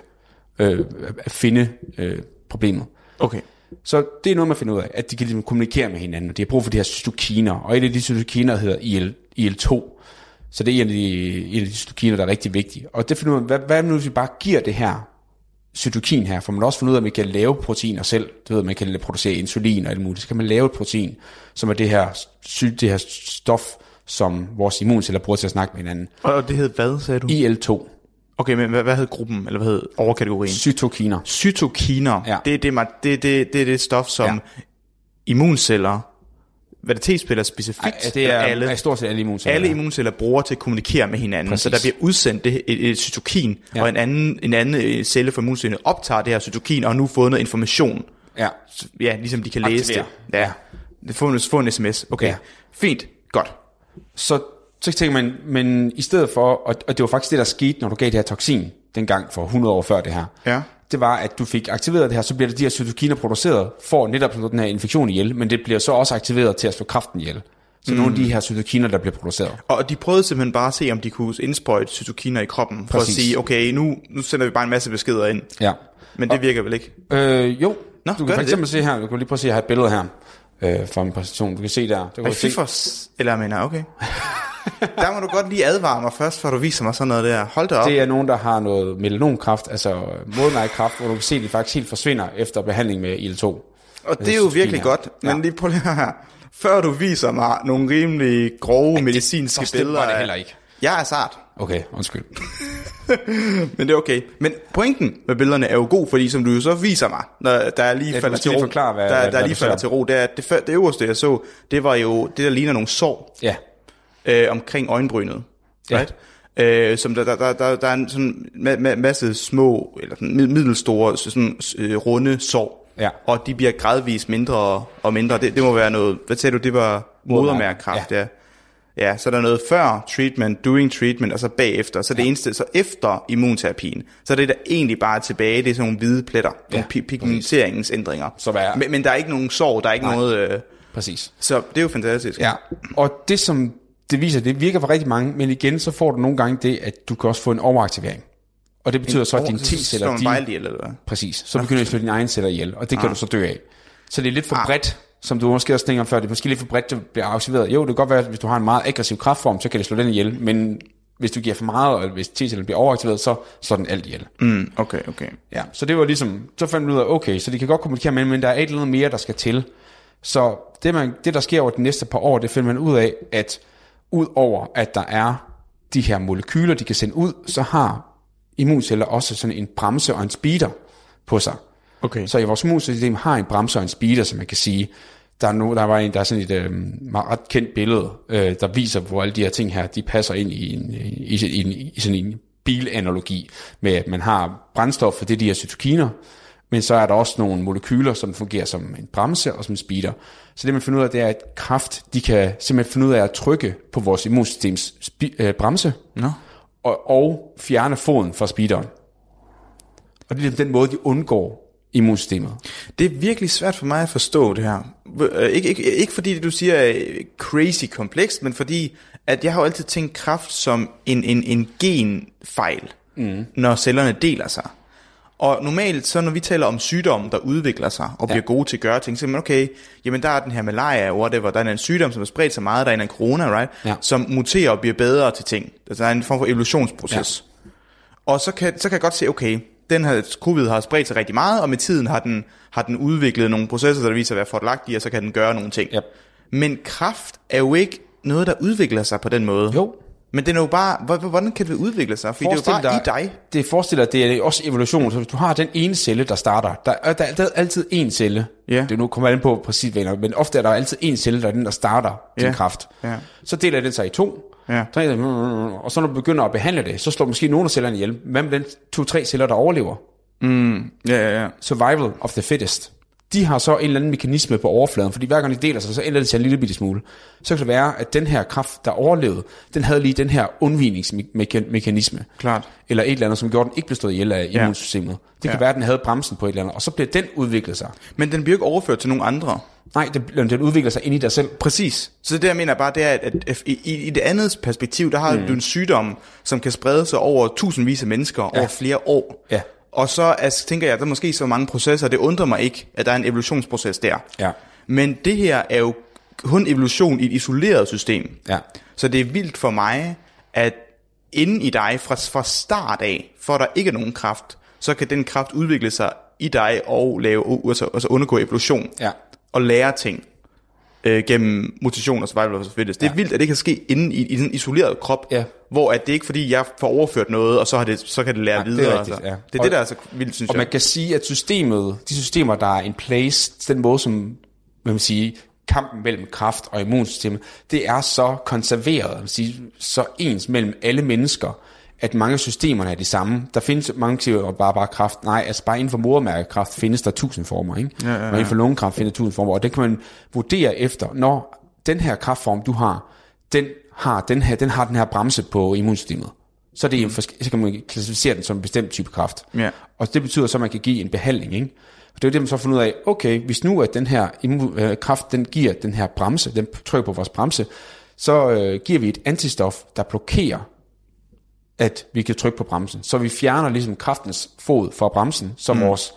øh, at finde øh, problemet. Okay. Så det er noget, man finder ud af, at de kan ligesom kommunikere med hinanden, og de har brug for de her cytokiner, og et af de cytokiner hedder IL, IL-2. Så det er en af de, en af de cytokiner, der er rigtig vigtige. Og det finder man, hvad, hvad nu, hvis vi bare giver det her cytokin her, for man også fundet ud af, at man kan lave proteiner selv. Du ved, man kan producere insulin og alt muligt. Så kan man lave et protein, som er det her, sy- det her stof, som vores immunceller bruger til at snakke med hinanden. Og det hed hvad, sagde du? IL-2, Okay, men hvad, hvad hed gruppen, eller hvad hed overkategorien? cytokiner. Cytokiner, Ja. det, er det, ma- det, det, det er det stof, som Ja. immunceller, hvad det T-spiller specifikt, Ej, det er, alle, er stort set alle immunceller. alle immunceller bruger til at kommunikere med hinanden. Præcis. Så der bliver udsendt det, et, et cytokin, Ja. og en anden, en anden øh, celle fra immunsystemet optager det her cytokin, og har nu fået noget information. Ja, Ja, ligesom de kan læse Aktiverer. det. Ja. Det får en, få en sms. Okay, ja. fint, godt. så, så tænker man, men i stedet for, og, og det var faktisk det, der skete, når du gav det her toksin, dengang for 100 år før det her, Ja. det var, at du fik aktiveret det her, så bliver det de her cytokiner produceret, for netop den her infektion ihjel, men det bliver så også aktiveret til at slå kraften ihjel. Så mm. nogle af de her cytokiner, der bliver produceret. Og de prøvede simpelthen bare at se, om de kunne indsprøjte cytokiner i kroppen, for Præcis. at sige, okay, nu, nu sender vi bare en masse beskeder ind. Ja. Men det virker vel ikke? Øh, jo, Nå, du kan for det eksempel se her, du kan lige prøve at se, jeg har et billede her øh, fra min præsentation. Du kan se der. Du kan Ej, se, fy for... s- Eller mener, okay. der må du godt lige advare mig først, før du viser mig sådan noget der. Hold da op. det er nogen, der har noget melanomkræft, altså modermærkekræft, hvor du kan se, at de faktisk helt forsvinder efter behandling med IL-2. Og det er jo virkelig ja. godt. Men Ja. lige prøv lige her. Før du viser mig nogle rimelig grove medicinske så slemt billeder. det heller ikke. Jeg er sart, Okay, undskyld. men det er okay. Men pointen med billederne er jo god, fordi som du jo så viser mig, når der er lige du falder til ro, forklare, hvad- der, hvad- der lige falder til ro, det er, at det, det øverste jeg så, det var jo det, der ligner nogle sår Ja, øh, omkring øjenbrynet. Ja. Right? Øh, som der, der, der, der, er en sådan ma- ma- masse små, eller sådan mid- middelstore, så sådan, øh, runde sår. Ja. Og de bliver gradvist mindre og mindre. Det, det må være noget, hvad sagde du, det var modermærkekræft, ja. ja. Ja, så er der noget før treatment, doing treatment, og så bagefter. Så det Ja. eneste, så efter immunterapien, så er det der egentlig bare er tilbage, det er sådan nogle hvide pletter, ja, nogle pi- pigmenteringsændringer. Så er- men, men der er ikke nogen sår, der er ikke Nej. noget... Øh, præcis. så det er jo fantastisk. Ja, og det som det viser, det virker for rigtig mange, men igen, så får du nogle gange det, at du kan også få en overaktivering. Og det betyder så, at dine slår T-celler, de, eller hvad? præcis, så begynder de at slå dine egne celler ihjel, og det kan du så dø af. Så det er lidt for Ah. bredt, som du måske også tænker om før, det er måske lidt for bredt, det bliver aktiveret. Jo, det kan godt være, at hvis du har en meget aggressiv kraftform, så kan det slå den ihjel, men hvis du giver for meget, og hvis T-cellerne bliver overaktiveret, så slår den alt ihjel. Mm, okay, okay. Ja, så det var ligesom, så fandt man ud af, okay, så de kan godt kommunikere med, men der er et eller andet mere, der skal til. Så det, man, det der sker over de næste par år, det finder man ud af, at ud over at der er de her molekyler, de kan sende ud, så har immunceller også sådan en bremse og en speeder på sig. Okay. Så i vores immunsystem har en bremse og en speeder, som man kan sige. Der er, no, der var en, der er sådan et øh, meget ret kendt billede, øh, der viser, hvor alle de her ting her, de passer ind i, en, i, i, en, i sådan en bilanalogi, med at man har brændstof for det, er de her cytokiner, men så er der også nogle molekyler, som fungerer som en bremse og som en speeder. Så det man finder ud af, det er, at kraft, de kan simpelthen finde ud af at trykke på vores immunsystems spi, øh, bremse, Nå. og, og fjerne foden fra speederen. Og det er den måde, de undgår immunsystemet. Det er virkelig svært for mig at forstå det her. Øh, Ikke, ikke, ikke fordi det, du siger er crazy komplekst, men fordi, at jeg har jo altid tænkt kraft som en, en, en genfejl, mm. når cellerne deler sig. Og normalt, så når vi taler om sygdomme, der udvikler sig og bliver gode til at gøre ting, så er man, okay, jamen der er den her malaria, whatever, der er en sygdom, som har spredt sig meget, der er en corona, right? Ja. Som muterer og bliver bedre til ting. Altså, der er en form for evolutionsproces. Ja. Og så kan, så kan jeg godt se, okay, den her covid har spredt sig rigtig meget, og med tiden har den, har den udviklet nogle processer, der viser at være fordelagtige, og så kan den gøre nogle ting. Yep. Men kraft er jo ikke noget, der udvikler sig på den måde. Jo. Men den er jo bare, hvor- hvordan kan det udvikle sig? Fordi det er jo bare i dig. Det forestiller dig, det er også evolution. Så hvis du har den ene celle, der starter, der er, der er altid- en celle. Ja. Det er nu kommer an på præcis, hvad det men ofte er der altid en celle, der er den, der starter din Ja. kraft. Ja. Så deler den sig i to. Ja. Så- Og så når du begynder at behandle det, så slår måske nogle af cellerne ihjel. Hvad med den to-tre celler, der overlever? Ja, ja, ja. survival of the fittest. De har så en eller anden mekanisme på overfladen, fordi hver gang de deler sig, så ændrer det sig en lille bitte smule. Så kan det være, at den her kraft, der overlevede, den havde lige den her undvigningsmekanisme. Klart. Eller et eller andet, som gjorde, at den ikke blev stået ihjel af Ja. immunsystemet. Det kan Ja. være, at den havde bremsen på et eller andet, og så bliver den udviklet sig. Men den bliver ikke overført til nogen andre. Nej, den, den udvikler sig ind i dig selv. Præcis. Så det jeg mener bare, det er, at, at, at i, i det andet perspektiv, der har mm. du en sygdom, som kan sprede sig over tusindvis af mennesker ja. over flere år. Ja. Og så altså, tænker jeg, at der er måske så mange processer, det undrer mig ikke, at der er en evolutionsproces der. Ja. Men det her er jo kun evolution i et isoleret system. Ja. Så det er vildt for mig, at inde i dig fra, fra start af, for der ikke er nogen kraft, så kan den kraft udvikle sig i dig og lave, altså, altså undergå evolution Ja. og lære ting øh, gennem mutation og survival of the fittest. Det er Ja. vildt, at det kan ske inde i, i sådan en isoleret krop, Ja. Hvor at det ikke fordi, jeg får overført noget, og så, har det, så kan det lære Nej, det er videre. rigtigt, altså. ja. Det er Og- det, der er så vildt, synes Og jeg. man kan sige, at systemet, de systemer, der er in place, den måde, som man sige, kampen mellem kraft og immunsystemet, det er så konserveret, jeg vil sige, så ens mellem alle mennesker, at mange af systemerne er de samme. Der findes mange siger bare bare kraft. Nej, altså bare inden for modermærkekræft findes der tusind former, ikke? Ja, ja, ja. Og inden for lungekræft findes der tusind former, og det kan man vurdere efter, når den her kraftform, du har, den har den her, den har den her bremse på immunsystemet. Så, er det en forske- så kan man klassificere den som en bestemt type kræft. Ja. Og det betyder så, at man kan give en behandling. Ikke? Og det er jo det, man så fundet ud af, okay, hvis nu at den her immu- øh, kraft, den giver den her bremse, den trykker på vores bremse, så øh, giver vi et antistof, der blokerer, at vi kan trykke på bremsen. Så vi fjerner ligesom kraftens fod fra bremsen, så mm. vores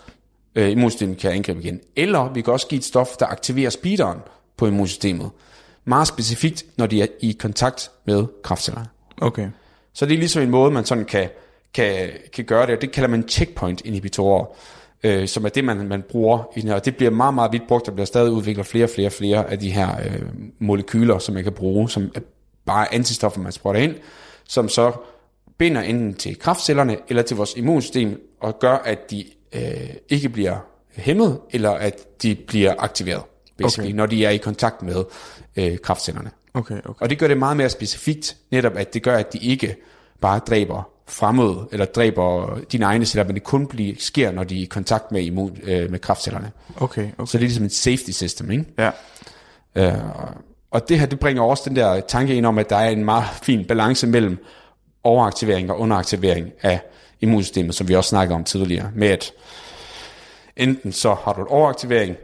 øh, immunsystem kan angribe igen. Eller vi kan også give et stof, der aktiverer speederen på immunsystemet. Meget specifikt, når de er i kontakt med kraftcellerne. Okay. Så det er ligesom en måde, man sådan kan, kan, kan gøre det, og det kalder man checkpoint inhibitorer, øh, som er det, man, man bruger i den her. Og det bliver meget, meget vidt brugt, der bliver stadig udviklet flere og flere og flere af de her øh, molekyler, som man kan bruge, som er bare antistoffer, man sprøjter ind, som så binder enten til kraftcellerne eller til vores immunsystem, og gør, at de øh, ikke bliver hæmmet, eller at de bliver aktiveret, basically, okay. Når de er i kontakt med øh, kraftcellerne. Okay, okay. Og det gør det meget mere specifikt, netop at det gør, at de ikke bare dræber fremmede, eller dræber dine egne celler, men det kun bliver, sker, når de er i kontakt med, immun, øh, med kraftcellerne. Okay, okay. Så det er ligesom et safety system, ikke? Ja. Øh, og det her, det bringer også den der tanke ind om, at der er en meget fin balance mellem overaktivering og underaktivering af immunsystemet, som vi også snakkede om tidligere, med at enten så har du en overaktivering,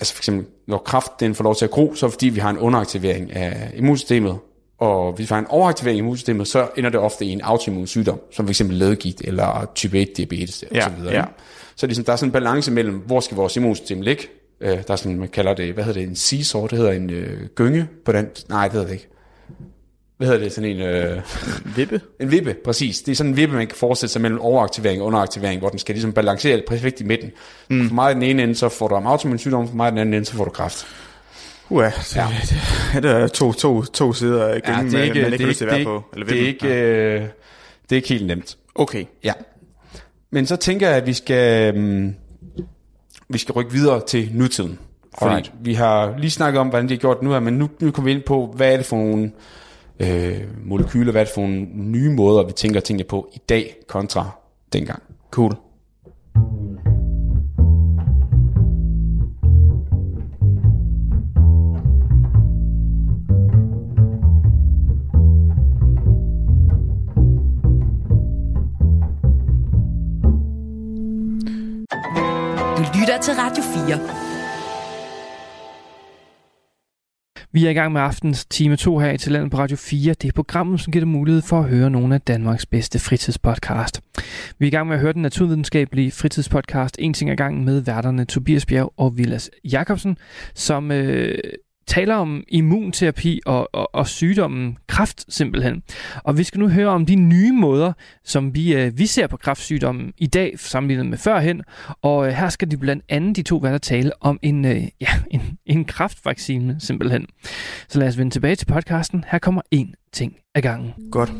altså for eksempel når kraft den får lov til at gro, så er det fordi vi har en underaktivering af immunsystemet, og hvis vi har en overaktivering af immunsystemet, så ender det ofte i en autoimmun sygdom, som for eksempel ledegigt eller type 1 diabetes Ja, videre. ja. Så ligesom, der er sådan en balance mellem, hvor skal vores immunsystem ligge? Øh, der er sådan, man kalder det, hvad hedder det, en seesaw, det hedder en øh, gynge på den, nej, det hedder det ikke. Hvad hedder det, sådan en, øh, Vippe? en vippe, præcis. Det er sådan en vippe, man kan forestille sig mellem overaktivering og underaktivering, hvor den skal ligesom balancere perfekt i midten. Mm. For meget i den ene ende, så får du autoimmun sygdom, for meget i den anden ende, så får du kræft. Uha, det, ja. det, det er to, to, to sider gængen, ja, man, man ikke har lyst til at være på. Eller det, er ikke, øh, det er ikke helt nemt. Okay. Ja. Men så tænker jeg, at vi skal, um, vi skal rykke videre til nutiden. Fordi vi har lige snakket om, hvordan det er gjort nu her, men nu, nu kommer vi ind på, hvad er det for nogle øh, molekyler, hvad er det for nogle nye måder, vi tænker tingene på i dag kontra dengang. Cool. Du lytter til Radio 4. Vi er i gang med aftens time 2 her i Talentet på Radio 4. Det er programmet, som giver dig mulighed for at høre nogle af Danmarks bedste fritidspodcast. Vi er i gang med at høre den naturvidenskabelige fritidspodcast En ting ad gangen med værterne Tobias Bjerg og Vilas Jakobsen, som øh, taler om immunterapi og, og, og sygdommen kræft simpelthen. Og vi skal nu høre om de nye måder, som vi, øh, vi ser på kræftsygdommen i dag sammenlignet med førhen. Og øh, her skal de blandt andet de to værter tale om en, øh, ja, en, en kræftvaccine simpelthen. Så lad os vende tilbage til podcasten. Her kommer en ting ad gangen. Godt.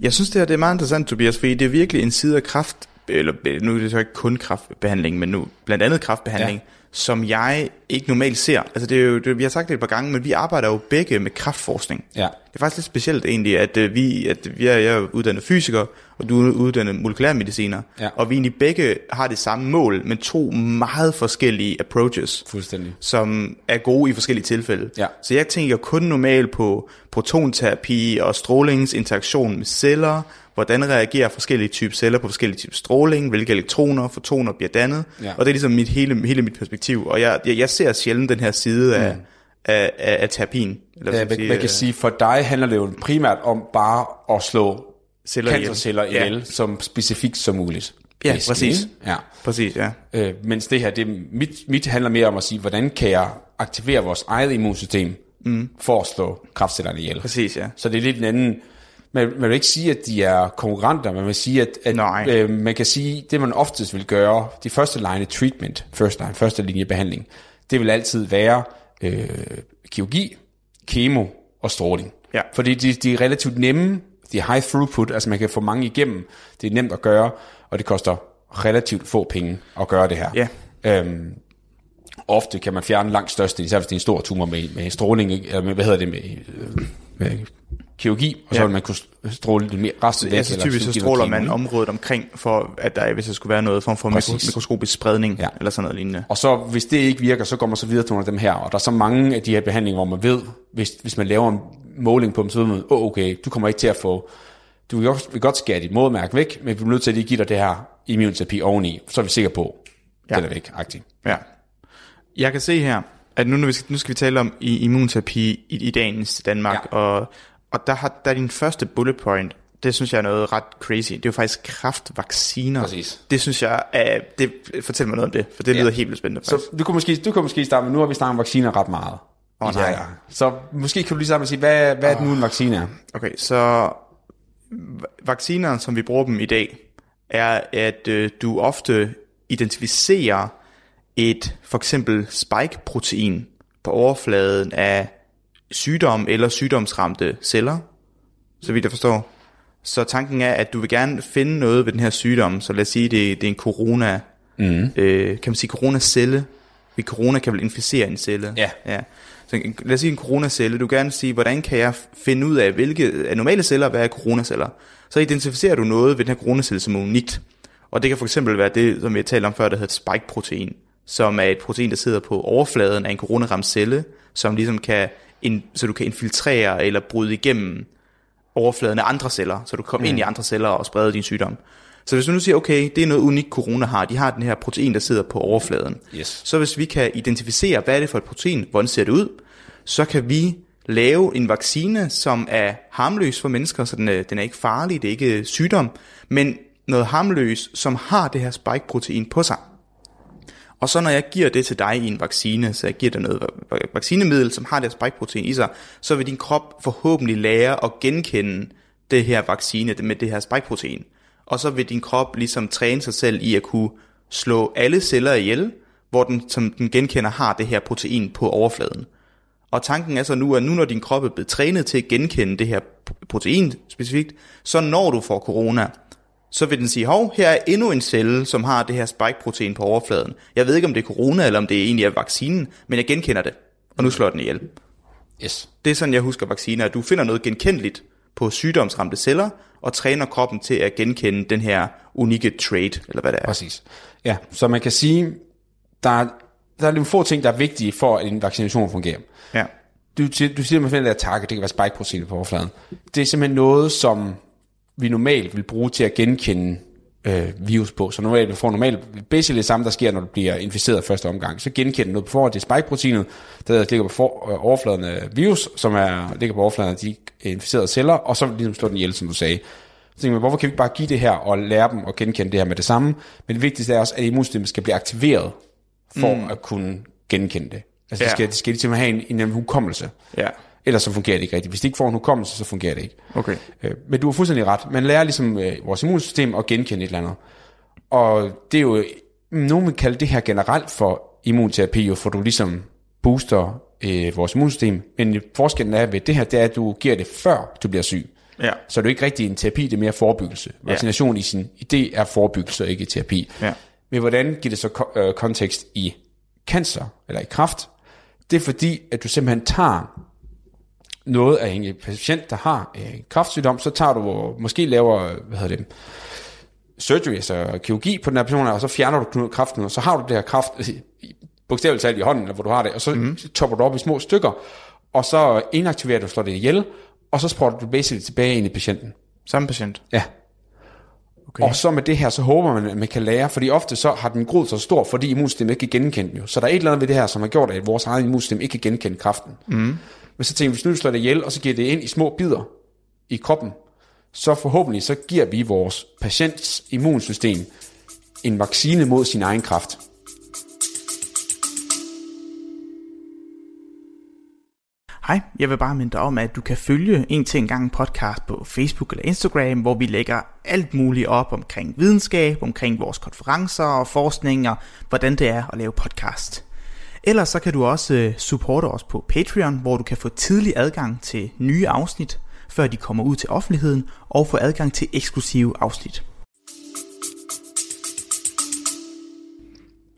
Jeg synes, det her det er meget interessant, Tobias, fordi det er virkelig en side af kraft, eller nu er det så ikke kun kraftbehandling, men nu blandt andet kraftbehandling, ja. Som jeg ikke normalt ser. Altså det er jo, det, vi har sagt det et par gange, men vi arbejder jo begge med kraftforskning. Ja. Det er faktisk lidt specielt egentlig, at øh, vi, at vi er, jeg er uddannet fysiker, og du er uddannet molekylærmediciner, Ja. og vi egentlig begge har det samme mål, men to meget forskellige approaches Fuldstændig. som er gode i forskellige tilfælde. Ja. Så jeg tænker kun normalt på protonterapi og strålingsinteraktion med celler, hvordan reagerer forskellige typer celler på forskellige typer stråling, hvilke elektroner, fotoner bliver dannet, Ja. og det er ligesom mit, hele, hele mit perspektiv. Og jeg, jeg, jeg ser sjældent den her side af, af, af, af terapien. Eller Ja, man, skal man kan sige, for dig handler det jo primært om bare at slå Celler ihjel. cancerceller Ja. ihjel, som specifikt som muligt. Ja, Basically, præcis. Ja. Præcis, ja. Øh, mens det her, det, mit, mit handler mere om at sige, hvordan kan jeg aktivere vores eget immunsystem mm. for at slå kraftcellerne ihjel. Præcis, ja. Så det er lidt en anden... Man, man vil ikke sige, at de er konkurrenter, man vil sige, at, at Nej. øh, man kan sige, det man oftest vil gøre, de første line treatment, first line, første linje behandling, det vil altid være øh, kirurgi, kemo og stråling. Ja. Fordi de, de er relativt nemme, de er high throughput, altså man kan få mange igennem, det er nemt at gøre, og det koster relativt få penge at gøre det her. Ja. Øhm, ofte kan man fjerne langt største, især hvis det er en stor tumor med, med stråling, eller med, hvad hedder det, med, øh, med kirurgi, og så Ja. vil man kunne stråle det mere resten væk. Altså eller typisk så stråler man området omkring, for at der, hvis der skulle være noget form for Præcis. mikroskopisk spredning, Ja. ja. eller sådan noget lignende. Og så hvis det ikke virker, så går man så videre til nogle af dem her. Og der er så mange af de her behandlinger, hvor man ved, hvis, hvis man laver en måling på dem, så ved man, oh, okay, du kommer ikke til at få, du vil godt, vil godt skære dit modermærke væk, men vi bliver nødt til at lige give dig det her immunterapi oveni, så er vi sikre på, ja. den er væk, aktiv. Ja. Jeg kan se her, at nu, nu, skal, nu skal vi tale om i, immunterapi i, i dagens Danmark, Ja. og, og der, har, der er din første bullet point, det synes jeg er noget ret crazy. Det er jo faktisk kraftvacciner. Præcis. Det synes jeg, er, det, fortæl mig noget om det, for det Ja. lyder helt vildt spændende. Så Faktisk. du kunne måske, du kunne måske starte med, nu har vi snakket om vacciner ret meget. Åh, her nej. Så måske kan du lige at sige, hvad, hvad er det nu en vaccine er? Okay, så va- vacciner, som vi bruger dem i dag, er, at øh, du ofte identificerer et for eksempel spike-protein på overfladen af sygdom eller sygdomsramte celler, så vidt jeg forstår. Så tanken er, at du vil gerne finde noget ved den her sygdom, så lad os sige, det, det er en corona, mm. øh, kan man sige coronacelle, ved corona kan vel inficere en celle. Ja. ja. Så lad os sige en coronacelle, du vil gerne sige, hvordan kan jeg finde ud af, hvilke af normale celler, hvad er coronaceller. Så identificerer du noget ved den her coronacelle, som er unikt. Og det kan for eksempel være det, som vi har talt om før, der hedder et spike-protein, som er et protein, der sidder på overfladen af en coronaramt celle, som ligesom kan, in, så du kan infiltrere eller bryde igennem overfladen af andre celler, så du kan komme mm. ind i andre celler og sprede din sygdom. Så hvis du nu siger, okay, det er noget unikt corona har, de har den her protein, der sidder på overfladen. Yes. Så hvis vi kan identificere, hvad er det for et protein, hvordan ser det ud, så kan vi lave en vaccine, som er harmløs for mennesker, så den er, den er ikke farlig, det er ikke sygdom, men noget harmløs, som har det her spike-protein på sig. Og så når jeg giver det til dig i en vaccine, så jeg giver dig noget vaccinemiddel, som har det spike-protein i sig, så vil din krop forhåbentlig lære at genkende det her vaccine med det her spike-protein. Og så vil din krop ligesom træne sig selv i at kunne slå alle celler ihjel, hvor den, som den genkender, har det her protein på overfladen. Og tanken er så nu, at nu når din krop er blevet trænet til at genkende det her protein specifikt, så når du får corona, så vil den sige, hov, her er endnu en celle, som har det her spike-protein på overfladen. Jeg ved ikke, om det er corona, eller om det egentlig er vaccinen, men jeg genkender det, og nu slår den ihjel. Yes. Det er sådan, jeg husker vacciner, at du finder noget genkendeligt på sygdomsramte celler, og træner kroppen til at genkende den her unikke trait, eller hvad det er. Præcis. Ja, så man kan sige, der er, der er nogle få ting, der er vigtige for, at en vaccination fungerer. Ja. Du, du siger, at man finder det her target, det kan være spike-protein på overfladen. Det er simpelthen noget, som vi normalt vil bruge til at genkende øh, virus på. Så normalt, vi får normalt basically det samme, der sker, når du bliver inficeret første omgang. Så genkender noget på forhånd, det er spike-proteinet, der ligger på for, øh, overfladen af virus, som er, ligger på overfladen af de inficerede celler, og så ligesom slå den ihjel, som du sagde. Så tænker man, hvorfor kan vi ikke bare give det her og lære dem at genkende det her med det samme? Men det vigtigste er også, at immunsystemet skal blive aktiveret for mm. at kunne genkende det. Altså, Ja. det skal, det skal ligesom have en, en hukommelse. Ja. Ellers så fungerer det ikke rigtigt. Hvis de ikke får en hukommelse, så fungerer det ikke. Okay. Øh, Men du har fuldstændig ret. Man lærer ligesom øh, vores immunsystem at genkende et eller andet. Og det er jo, nogen vil kalde det her generelt for immunterapi, for du ligesom booster øh, vores immunsystem. Men forskellen er ved det her, det er, at du giver det før du bliver syg. Ja. Så det er ikke rigtig en terapi, det er mere forebyggelse. Vaccination i sin idé er forebyggelse og ikke terapi. Ja. Men hvordan giver det så ko- øh, kontekst i cancer eller i kræft? Det er fordi, at du simpelthen tager noget af en patient, der har øh, kræftsygdom, så tager du måske laver, hvad hedder det, surgery, altså kirurgi på den her person, og så fjerner du kræften, og så har du det her kræft, øh, i- bogstaveligt talt i hånden, eller hvor du har det, og så mm. topper du op i små stykker, og så inaktiverer du, slår det ihjel, og så sprøjter du basically tilbage ind i patienten. Samme patient. Ja. Okay. Og så med det her, så håber man, at man kan lære, fordi ofte så har den groet så stor, fordi immunsystemet ikke kan genkende den jo. Så der er et eller andet ved det her, som har gjort, at vores eget immunsystem ikke kan genkende kræften. Mm. Men så tænker vi, hvis nu vi slår det ihjel, og så giver det ind i små bidder i kroppen, så forhåbentlig så giver vi vores patients immunsystem en vaccine mod sin egen kraft. Hej, jeg vil bare minde dig om, at du kan følge En til en gang podcast på Facebook eller Instagram, hvor vi lægger alt muligt op omkring videnskab, omkring vores konferencer og forskning og hvordan det er at lave podcast. Ellers så kan du også øh, supporte os på Patreon, hvor du kan få tidlig adgang til nye afsnit, før de kommer ud til offentligheden, og få adgang til eksklusive afsnit.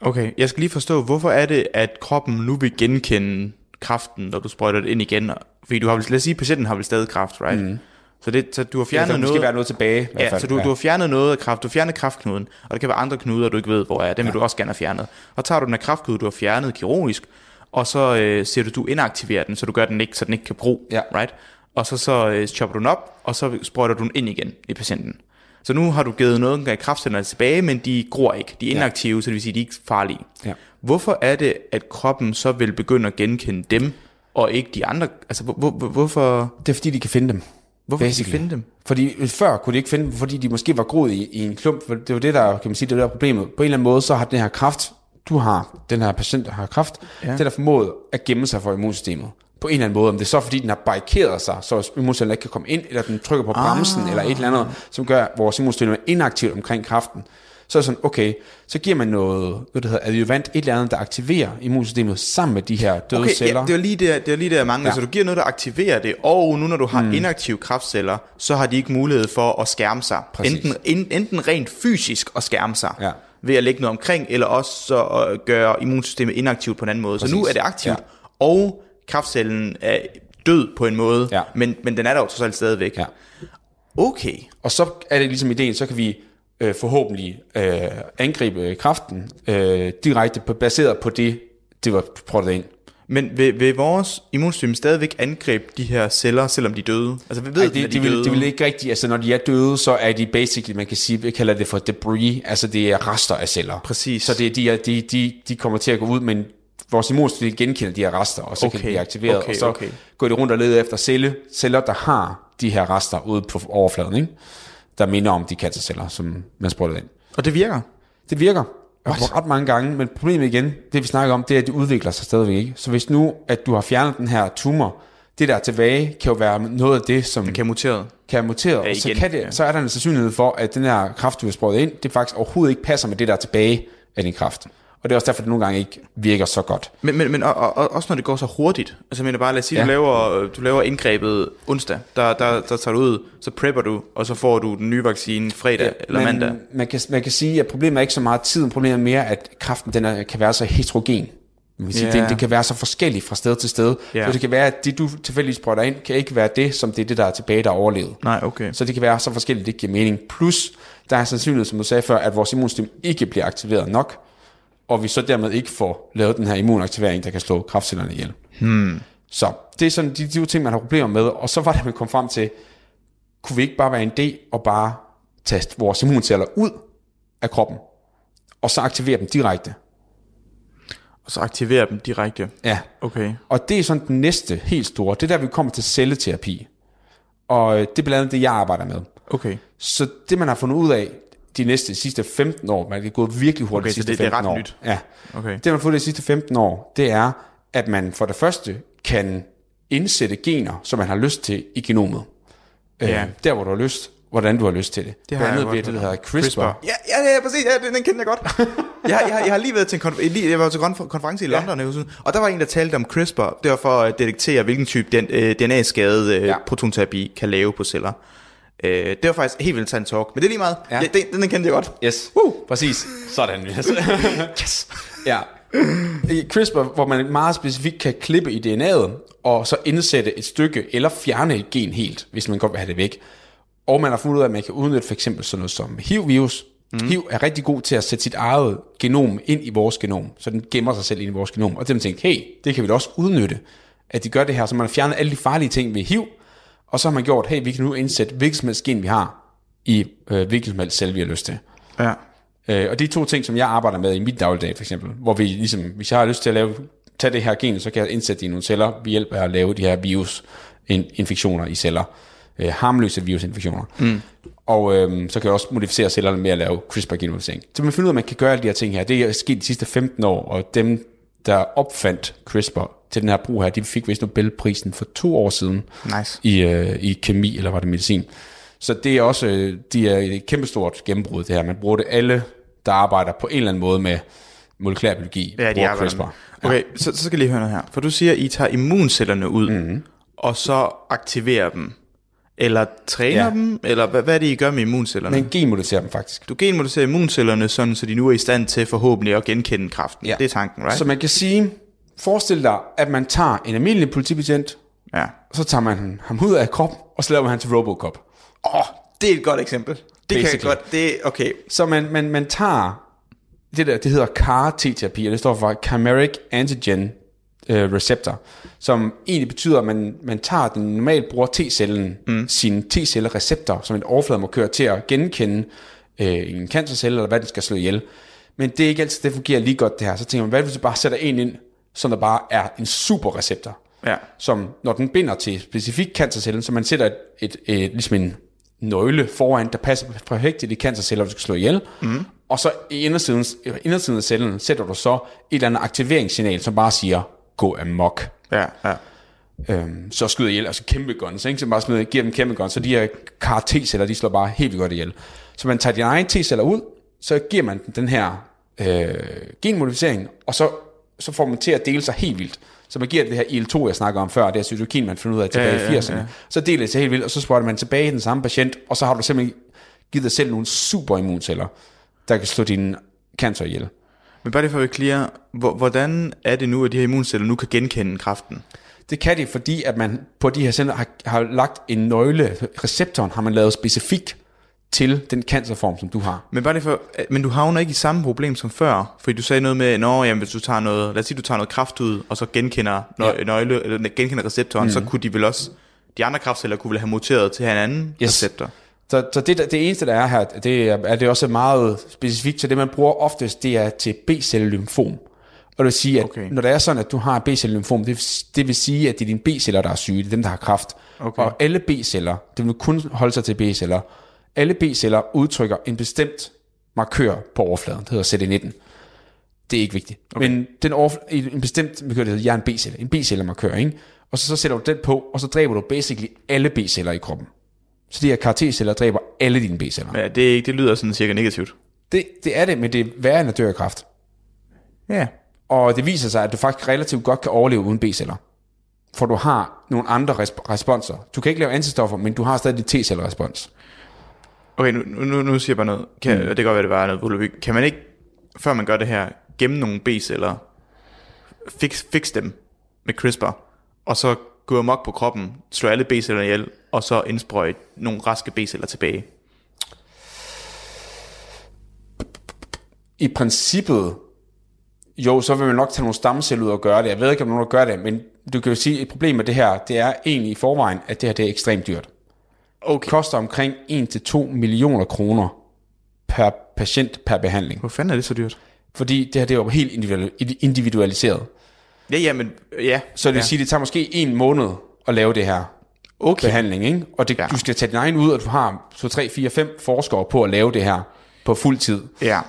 Okay, jeg skal lige forstå, hvorfor er det, at kroppen nu vil genkende kraften, når du sprøjter det ind igen? Fordi du har vel, lad os sige, at patienten har vel stadig kraft, right? Mm. Så, det, så du har Ja, fjernet der kan måske noget... være noget tilbage. i hvert Ja, fald. så du, du har fjernet noget af kraft, du har fjernet kraftknuden, og der kan være andre knuder, du ikke ved, hvor er. Dem vil du også gerne have fjernet. Og tager du den her kraftknude, du har fjernet kirurgisk, og så øh, siger du, du inaktiverer den, så du gør den ikke, så den ikke kan bruge, Ja. right? Og så, så øh, chopper du den op, og så sprøjter du den ind igen i patienten. Så nu har du givet noget af kraftcellerne tilbage, men de gror ikke. De er Ja. inaktive, så det vil sige, at de er ikke farlige. Ja. Hvorfor er det, at kroppen så vil begynde at genkende dem, og ikke de andre? Altså, hvor, hvor- hvorfor, Det er fordi, de kan finde dem. Hvorfor kan de Basically. finde dem? Fordi øh, før kunne de ikke finde dem, fordi de måske var groet i, i en klump. For det var det, der, kan man sige, det der er problemet. På en eller anden måde, så har den her kraft, du har, den her patient, der har kraft, ja. den har formået at gemme sig for immunsystemet. På en eller anden måde. Om det er så, fordi den har barrikeret sig, så immunsystemet ikke kan komme ind, eller den trykker på bremsen, ah. eller et eller andet, som gør, at vores immunsystem er inaktivt omkring kraften. Så er det sådan, okay, så giver man noget, hvad det hedder, adjuvant, et eller andet, der aktiverer immunsystemet sammen med de her døde Okay, celler. ja, det var lige der, det var lige der jeg manglede. Ja. Så du giver noget, der aktiverer det, og nu når du har mm. inaktive kraftceller, så har de ikke mulighed for at skærme sig. Præcis. Enten, en, enten rent fysisk at skærme sig, Ja. ved at lægge noget omkring, eller også så at gøre immunsystemet inaktivt på en anden måde. Præcis. Så nu er det aktivt, ja. og kraftcellen er død på en måde, Ja. men, men den er der jo trods alt stadigvæk. Ja. Okay. Og så er det ligesom ideen, så kan vi øh, forhåbentlig øh, angribe kraften øh, direkte på, baseret på det, det var prøvet ind. Men vil, vil vores immunsystem stadigvæk angribe de her celler, selvom de er døde? Altså, vi ved, Ej, det, de de, vil, døde. de vil ikke rigtigt, altså når de er døde, så er de basically, man kan sige, vi kalder det for debris, altså det er rester af celler. Præcis. Så det, de, er, de, de, de kommer til at gå ud, men vores immunsystem genkender de her rester, og så okay. kan de blive aktiveret, okay, og så okay. går de rundt og leder efter celle, celler, der har de her rester ude på overfladen, ikke? Der minder om de cancerceller, som man sprøjter ind. Og det virker. Det virker What? ret mange gange, men problemet igen, det vi snakker om, det er, at det udvikler sig stadigvæk ikke. Så hvis nu, at du har fjernet den her tumor, det der er tilbage, kan jo være noget af det, som Den kan mutere. kan have muteret, Ja, og så, igen, kan det, ja. så er der en sandsynlighed for, at den her kraft, du har sprøjtet ind, det faktisk overhovedet ikke passer med det, der er tilbage af din kraft. Og det er også derfor, det nogle gange ikke virker så godt. Men, men, men og, og, og, også når det går så hurtigt. Altså mener bare, lad os sige, ja. Du, laver, du laver indgrebet onsdag. Der, der, der tager du ud, så prepper du, og så får du den nye vaccine fredag ja, eller Men mandag. Man kan, man kan sige, at problemet er ikke så meget tiden, problemet er mere, at kraften den er, kan være så heterogen. Man kan sige, Ja. det, det kan være så forskelligt fra sted til sted. Ja. Så det kan være, at det du tilfældigvis sprøjter ind, kan ikke være det, som det er det, der er tilbage, der er overlevet. Nej, okay. Så det kan være så forskelligt, det giver mening. Plus, der er sandsynlighed, som du sagde før, at vores immunsystem ikke bliver aktiveret nok, og vi så dermed ikke får lavet den her immunaktivering, der kan slå kraftcellerne ihjel. Hmm. Så det er sådan de, de ting, man har problemer med. Og så var det, man kom frem til, kunne vi ikke bare være en idé og bare tage vores immunceller ud af kroppen, og så aktivere dem direkte. Og så aktiverer dem direkte. Ja. Okay. Og det er sådan den næste helt store. Det er der, vi kommer til celleterapi. Og øh, det er blandt andet det, jeg arbejder med. Okay. Så det, man har fundet ud af de næste sidste 15 år, man er gået virkelig hurtigt Okay, de sidste det- det er 15 ret år. nyt. Ja. Okay. Det, man har fået de sidste 15 år, det er, at man for det første kan indsætte gener, som man har lyst til i genomet. Ja. Øh, der, hvor du har lyst, hvordan du har lyst til det. Det har Blandt jeg andet ved det, der hedder om. CRISPR. Ja, ja, ja, præcis. Ja, den, den kender jeg godt. jeg, jeg, jeg har lige været til en konf- lige, jeg var til konf- konference i London, ja. og der var en, der talte om CRISPR. Det var for at detektere, hvilken type den, øh, DNA-skade øh, ja. protonterapi kan lave på celler. Øh, det var faktisk helt vildt interessant talk, men det er lige meget. Ja. Ja. Ja, den, den kendte jeg godt. Yes, Woo! præcis. Sådan. Yes. Yes. Ja. I CRISPR, hvor man meget specifikt kan klippe i DNA'et, og så indsætte et stykke, eller fjerne et gen helt, hvis man godt vil have det væk. Og man har fundet ud af, at man kan udnytte for eksempel sådan noget som HIV-virus. Mm. HIV er rigtig god til at sætte sit eget genom ind i vores genom, så den gemmer sig selv ind i vores genom. Og det har man tænkt, hey, det kan vi da også udnytte, at de gør det her. Så man har fjernet alle de farlige ting ved HIV, og så har man gjort, hey, vi kan nu indsætte hvilket som helst gen, vi har, i øh, hvilket som helst celle, vi har lyst til. Ja. Øh, og de to ting, som jeg arbejder med i mit dagligdag, for eksempel, hvor vi ligesom, hvis jeg har lyst til at lave, tage det her gen, så kan jeg indsætte det i nogle celler ved hjælp af at lave de her virusinfektioner i celler. Øh, harmløse virusinfektioner. Mm. Og øh, så kan jeg også modificere cellerne med at lave CRISPR-genmodificering. Så man finder ud af, at man kan gøre alle de her ting her. Det er sket de sidste 15 år, og dem, der opfandt CRISPR til den her brug her, de fik vist Nobelprisen for to år siden Nice. i, øh, i kemi, eller var det medicin. Så det er også øh, de er et kæmpestort gennembrud, det her. Man bruger det alle, der arbejder på en eller anden måde med molekylærbiologi, Ja, de bruger CRISPR. med. Okay, så, så skal jeg lige høre noget her. For du siger, at I tager immuncellerne ud, mm-hmm. og så aktiverer dem. Eller træner Ja. dem? Eller hvad, hvad er det, I gør med immuncellerne? Man genmodificerer dem faktisk. Du genmodificerer immuncellerne, sådan, så de nu er i stand til forhåbentlig at genkende kraften. Ja. Det er tanken, right? Så man kan sige, forestil dig, at man tager en almindelig politibetjent, Ja. og så tager man ham ud af kroppen, og så laver man han til Robocop. Åh, oh, det er et godt eksempel. Det kan jeg Basically. godt. Det okay. Så man, man, man tager det der, det hedder CAR-T-terapi, og det står for Chimeric Antigen øh, receptor, som egentlig betyder, at man, man tager den normalt bruger T-cellen, mm. sin T-cellereceptor, som en overflademarkør til at genkende øh, en cancercelle, eller hvad den skal slå ihjel. Men det er ikke altid, det fungerer lige godt det her. Så tænker man, hvad hvis du bare sætter en ind, som der bare er en super receptor, Ja. som når den binder til specifik cancercellen, så man sætter et, et, et, ligesom en nøgle foran, der passer perfekt til de cancerceller, du skal slå ihjel, mm. og så i indersiden, indersiden af cellen sætter du så et eller andet aktiveringssignal, som bare siger, gå amok. Ja, ja. Øhm, så skyder ihjel, altså kæmpe guns, ikke? så bare smider, giver dem kæmpe guns, så de her CAR T-celler, de slår bare helt vildt godt ihjel. Så man tager dine egne T-celler ud, så giver man den her øh, genmodificering, og så, så får man til at dele sig helt vildt. Så man giver det her IL-2, jeg snakker om før, det her cytokin, man fandt ud af tilbage Ja, i 80'erne. ja. Så deler det sig helt vildt, og så sprøjter man tilbage i den samme patient, og så har du simpelthen givet dig selv nogle superimmunceller, der kan slå din cancer ihjel. Men bare lige for at være clear, hvordan er det nu, at de her immunceller nu kan genkende kræften? Det kan det, fordi at man på de her celler har, har lagt en nøgle, receptoren har man lavet specifikt til den cancerform, som du har. Men bare lige for, men du havner ikke i samme problem som før, fordi du sagde noget med, når jamen, hvis du tager noget, lad os sige, du tager noget kraft ud, og så genkender nø- Ja. nøgle, eller genkender receptoren, mm. så kunne de vel også, de andre kraftceller kunne vel have muteret til en anden Yes. receptor. Så, så det, det eneste, der er her, det er, er det også meget specifikt, så det man bruger oftest, det er til B-celle-lymfom. Og det vil sige, at Okay. når det er sådan, at du har B-celle-lymfom, det, det vil sige, at det er dine B-celler, der er syge, det er dem, der har kræft. Okay. Og alle B-celler, det vil kun holde sig til B-celler, alle B-celler udtrykker en bestemt markør på overfladen, det hedder CD19. Det er ikke vigtigt. Okay. Men den overf- en bestemt markør, det hedder jern B-celle, en B-cellemarkør, ikke? Og så, så sætter du den på, og så dræber du basically alle B-celler i kroppen. Så de her CAR-T-celler dræber alle dine B-celler. Ja, det, det lyder sådan cirka negativt. Det, det er det, men det er værre end at dø af kræft. Ja. Og det viser sig, at du faktisk relativt godt kan overleve uden B-celler. For du har nogle andre resp- responser. Du kan ikke lave antistoffer, men du har stadig dit T-cellerespons. Okay, nu, nu, nu siger jeg bare noget. Kan, mm. Det kan godt være, det var noget. Kan man ikke, før man gør det her, gemme nogle B-celler, fix, fix dem med CRISPR, og så gå amok på kroppen, slå alle B-celler ihjel, og så indsprøjte nogle raske B-celler tilbage? I princippet, jo, så vil man nok tage nogle stamceller ud og gøre det. Jeg ved ikke, om nogen gør det, men du kan jo sige, at et problem med det her, det er egentlig i forvejen, at det her det er ekstremt dyrt. Okay. Det koster omkring 1-2 millioner kroner per patient per behandling. Hvor fanden er det så dyrt? Fordi det her det er jo helt individual- individualiseret. Ja, ja, men ja. Så det vil ja. sige, at det tager måske en måned at lave det her okay. behandling, ikke? Og det, Ja. du skal tage din egen ud, og du har 2, 3, 4, 5 forskere på at lave det her på fuld tid. Ja.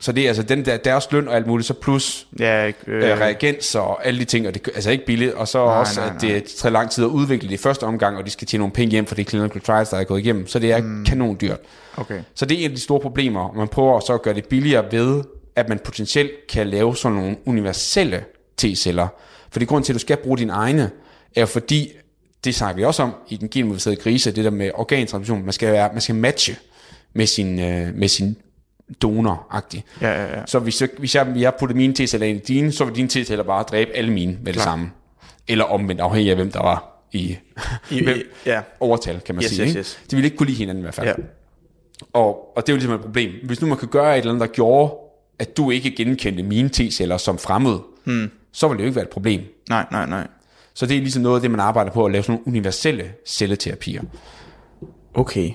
Så det er altså den der, deres løn og alt muligt, så plus Ja, øh, øh, reagens og alle de ting, og det er altså ikke billigt, og så nej, også, nej, at det tager lang tid at udvikle det i første omgang, og de skal tjene nogle penge hjem for det clinical trials, der er gået igennem, så det er mm. kanon dyrt. okay. Så det er en af de store problemer, og man prøver så at gøre det billigere ved, at man potentielt kan lave sådan nogle universelle T-celler. For det grund til, at du skal bruge dine egne, er fordi, det snakker vi også om i den genmodificerede grise, det der med organtransplantation, man skal, være, man skal matche med sin, øh, med sin donor-agtig. Ja, ja, ja. Så hvis jeg, hvis jeg, jeg putter mine T-celler ind i dine, så vil dine T-celler bare dræbe alle mine med det Klar. samme. Eller omvendt, afhængig af hvem der var i, I, hvem, i, ja. overtal, kan man Yes, sige. yes, ikke? yes. De vil ikke kunne lide hinanden i hvert fald. ja. Og, og det er jo ligesom et problem. Hvis nu man kan gøre et eller andet, der gjorde, at du ikke genkendte mine T-celler som fremmede, hmm. Så vil det jo ikke være et problem. Nej, nej, nej. Så det er ligesom noget af det, man arbejder på, at lave sådan nogle universelle celleterapier. Okay.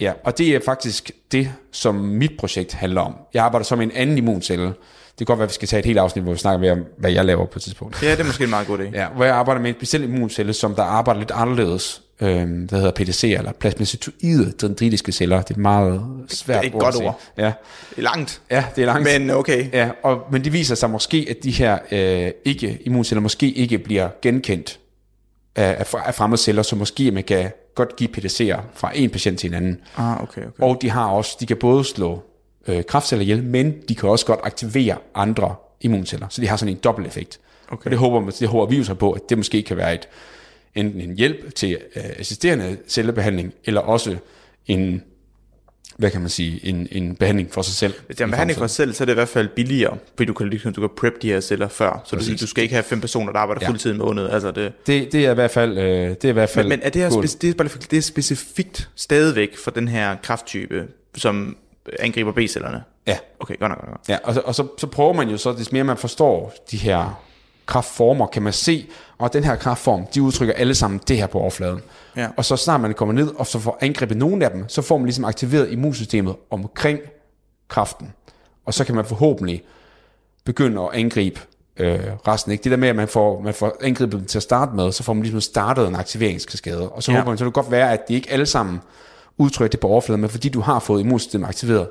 Ja, og det er faktisk det, som mit projekt handler om. Jeg arbejder som en anden immuncelle. Det kan godt være, at vi skal tage et helt afsnit, hvor vi snakker mere om, hvad jeg laver på et tidspunkt. Ja, det er måske en meget god idé. Ja, hvor jeg arbejder med en speciel immuncelle, som der arbejder lidt anderledes. Øhm, der hedder PDC, eller plasmacytoide dendritiske celler. Det er et meget svært Det er et ord godt ord. Ja, Det er langt. ja det er langt. Men okay. Ja, og, men det viser sig måske, at de her øh, ikke immunceller måske ikke bliver genkendt af, af, af fremmede celler, så måske man kan godt give PDC'er fra en patient til en anden. Ah, okay, okay. Og de har også, de kan både slå øh, kraftceller ihjel, men de kan også godt aktivere andre immunceller. Så de har sådan en dobbelt effekt. Okay. Og det håber, man, det håber vi jo så på, at det måske kan være et, enten en hjælp til øh, assisterende cellebehandling, eller også en, hvad kan man sige, en, en behandling for sig selv. Hvis det er en behandling for sig selv, så er det i hvert fald billigere, fordi du kan, ligesom, du kan prep de her celler før. Så du, Præcis. du skal ikke have fem personer, der arbejder Ja. fuldtid en måned. Altså det, Det, det er i hvert fald, øh, det er i hvert fald men, men er det her speci- det er, det er specifikt stadigvæk for den her krafttype, som angriber B-cellerne? Ja, Okay, godt nok, godt nok. ja og, så, og så, så prøver man jo så, des mere man forstår de her kraftformer kan man se, og den her kraftform, de udtrykker alle sammen det her på overfladen. Ja. Og så snart man kommer ned, og så får angrebet nogle af dem, så får man ligesom aktiveret immunsystemet omkring kraften. Og så kan man forhåbentlig begynde at angribe øh, resten. Ikke? Det der med, at man får, man får angrebet dem til at starte med, så får man ligesom startet en aktiveringskaskade. Og så Ja. håber man, så kan det godt være, at de ikke alle sammen udtrykker det på overfladen, men fordi du har fået immunsystemet aktiveret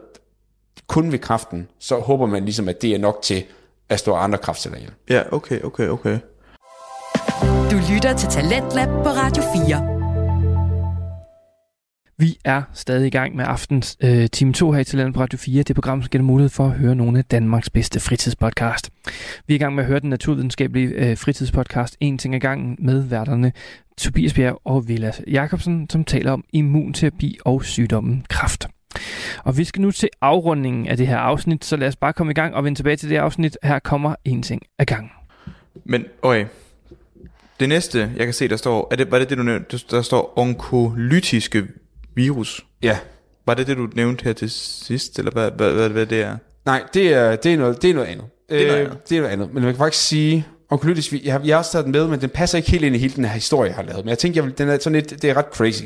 kun ved kraften, så håber man ligesom, at det er nok til at stå andre kraftceller ihjel. Ja, okay, okay, okay. Du lytter til Talentlab på Radio 4. Vi er stadig i gang med aftens øh, time 2 her i Talent på Radio 4. Det program, som giver dig mulighed for at høre nogle af Danmarks bedste fritidspodcast. Vi er i gang med at høre den naturvidenskabelige øh, fritidspodcast En ting ad gangen med værterne Tobias Bjerg og Vilas Jakobsen, som taler om immunterapi og sygdommen kræft. Og vi skal nu til afrundingen af det her afsnit, så lad os bare komme i gang og vende tilbage til det afsnit. Her kommer en ting ad gangen. Men, okay. Det næste, jeg kan se, der står, er det, var det det, du nævnte? Der står onkolytiske virus. Ja. Var det det, du nævnte her til sidst, eller hvad, hvad, hvad, hvad det er? Nej, det er, det er, noget, det er noget andet. er noget Øh, andet. Det er noget andet. Men man kan faktisk sige, onkolytisk, jeg, har- jeg har også taget den med, men den passer ikke helt ind i hele den her historie, jeg har lavet. Men jeg tænker, jeg vil- den er sådan lidt, det er ret crazy.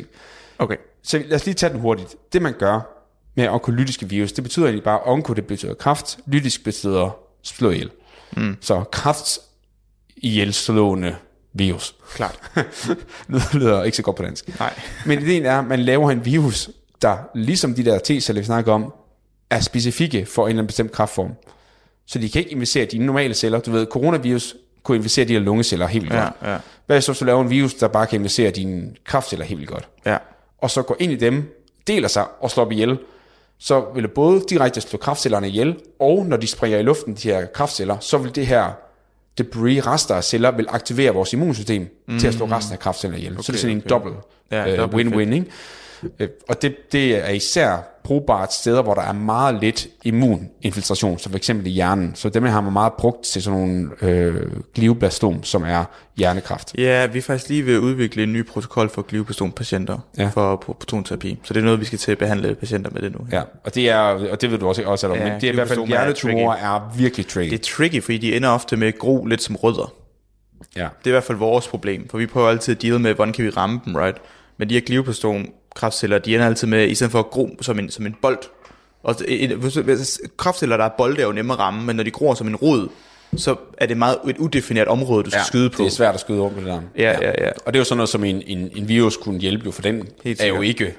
Okay. Så lad os lige tage den hurtigt. Det man gør med onkolytiske virus, det betyder egentlig bare, onko det betyder kraft, lytisk betyder slå ihjel. Mm. Så kraft ihjelslående virus. Klart. det lyder ikke så godt på dansk. Nej. Men ideen er, at man laver en virus, der ligesom de der T-celler, vi snakker om, er specifikke for en eller anden bestemt kraftform. Så de kan ikke inficere de normale celler. Du ved, coronavirus kunne inficere de her lungeceller helt vildt Ja, godt. ja. Hvad så, hvis du laver en virus, der bare kan inficere dine kraftceller helt vildt godt? Ja. og så går ind i dem, deler sig og slår ihjel, så vil det både direkte slå kraftcellerne ihjel, og når de springer i luften, de her kraftceller, så vil det her debris, rester af celler, vil aktivere vores immunsystem mm. til at slå resten af kraftceller ihjel. Okay, så det er sådan okay. en dobbelt Ja, dobbelt win-win. Ikke? Øh, Og det, det er især brugbart steder, hvor der er meget lidt immuninfiltration, som f.eks. i hjernen. Så dem har man meget brugt til sådan nogle øh, glioblastom, som er hjernekræft. Ja, vi er faktisk lige ved at udvikle en ny protokol for glioblastoma-patienter Ja. for pro- protonterapi. Så det er noget, vi skal til at behandle patienter med det nu. Ja, og det er, og det ved du også, også ja, Ja, men det er i hvert fald glioblastoma er hjernetumorer er virkelig tricky. Det er tricky, fordi de ender ofte med gro lidt som rødder. ja. Det er i hvert fald vores problem, for vi prøver altid at deal med, hvordan kan vi ramme dem, right? Men de her glioblastom kraftceller, de ender altid med, i stedet for at gro som en, som en bold. Og kraftceller, der er bolde, er jo nemmere at ramme, men når de gror som en rod, så er det meget et udefineret område, du skal ja, skyde på. det er svært at skyde rundt med det der. Ja, ja, ja. Og det er jo sådan noget, som en, en, en virus kunne hjælpe, jo, for den er jo ikke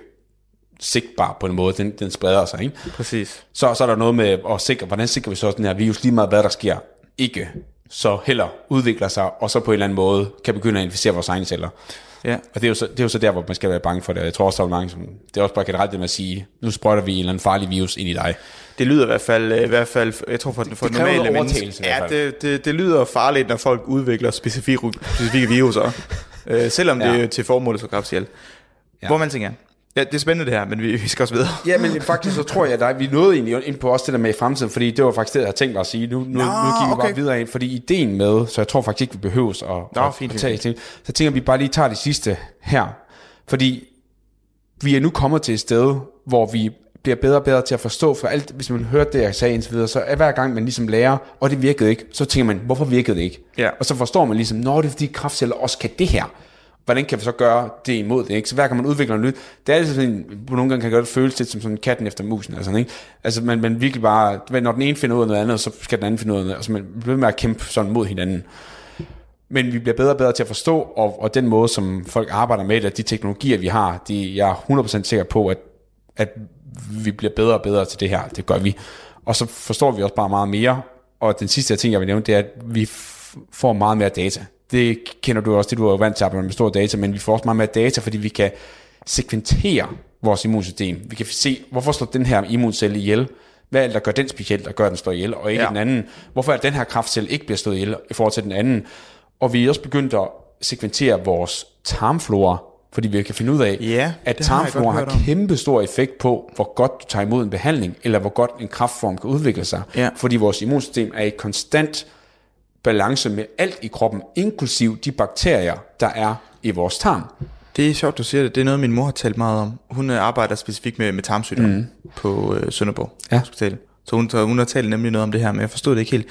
sigtbar på en måde, den, den spreder sig. Ikke? Præcis. Så, så er der noget med at sikre, hvordan sikrer vi så, den her virus, lige meget hvad der sker, ikke så heller udvikler sig, og så på en eller anden måde kan begynde at inficere vores egne celler. Ja. Og det er, jo så, det er jo så der, hvor man skal være bange for det. Og Jeg tror også, der er mange, som, det er også bare generelt det med at sige, nu sprøjter vi en eller anden farlig virus ind i dig. Det lyder i hvert fald, i hvert fald jeg tror for, for Det normale mennesker. Ja, det, det, det, lyder farligt, når folk udvikler specifikke, specifikke viruser. øh, selvom ja. Det er til formålet så kraftshjælp. Ja. Hvor man tænker, ja, det er spændende det her, men vi, vi skal også videre. Ja, men faktisk så tror jeg, at vi nåede egentlig ind på også det der med i fremtiden, fordi det var faktisk det, jeg havde tænkt mig at sige. Nu, nu, nu gik vi okay. bare videre ind, fordi ideen med, så jeg tror faktisk ikke, vi behøves at, Nå, at, fint, at tage til. Så tænker vi bare lige tager det sidste her. Fordi vi er nu kommet til et sted, hvor vi bliver bedre og bedre til at forstå, for alt, hvis man hørte det, jeg sagde indtil videre, så er hver gang man ligesom lærer, og det virkede ikke, så tænker man, hvorfor virkede det ikke? Ja. Og så forstår man ligesom, når det er fordi kraftceller også kan det her. Hvordan kan vi så gøre det imod det? Ikke? Så hver gang man udvikler noget nyt, det er altid sådan, på nogle gange kan det godt føles lidt som sådan katten efter musen. Altså, ikke? Altså man, man virkelig bare, når den ene finder ud af noget andet, så skal den anden finde ud af noget. Altså man bliver med at kæmpe sådan mod hinanden. Men vi bliver bedre og bedre til at forstå, og, og den måde, som folk arbejder med det, og de teknologier, vi har, de, jeg er 100% sikker på, at, at vi bliver bedre og bedre til det her. Det gør vi. Og så forstår vi også bare meget mere. Og den sidste ting, jeg vil nævne, det er, at vi f- får meget mere data. Det kender du også, det du er vant til at arbejde med stor data, men vi får også meget mere data, fordi vi kan sekventere vores immunsystem. Vi kan se, hvorfor slår den her immuncelle ihjel? Hvad er det, der gør den specielt, der gør, den slår ihjel, og ikke Ja. den anden? Hvorfor er den her kraftcelle ikke bliver slået ihjel i forhold til den anden? Og vi er også begyndt at sekventere vores tarmflora, fordi vi kan finde ud af, Ja, at har tarmflora har om. kæmpe stor effekt på, hvor godt du tager imod en behandling, eller hvor godt en kraftform kan udvikle sig. Ja. Fordi vores immunsystem er i konstant balance med alt i kroppen, inklusiv de bakterier, der er i vores tarm. Det er sjovt, du siger det. Det er noget, min mor har talt meget om. Hun øh, arbejder specifikt med, med tarmsygdomme mm. på øh, Sønderborg Ja. Hospital. Så hun, så hun har talt nemlig noget om det her, men jeg forstod det ikke helt.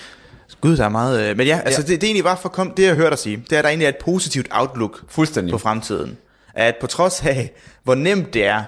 Gud, der er meget... Øh, men ja, altså Ja. Det, det er egentlig bare for komme... Det jeg hørte dig sige, det er, at der egentlig er et positivt outlook Fuldstændig. på fremtiden. At på trods af, hvor nemt det er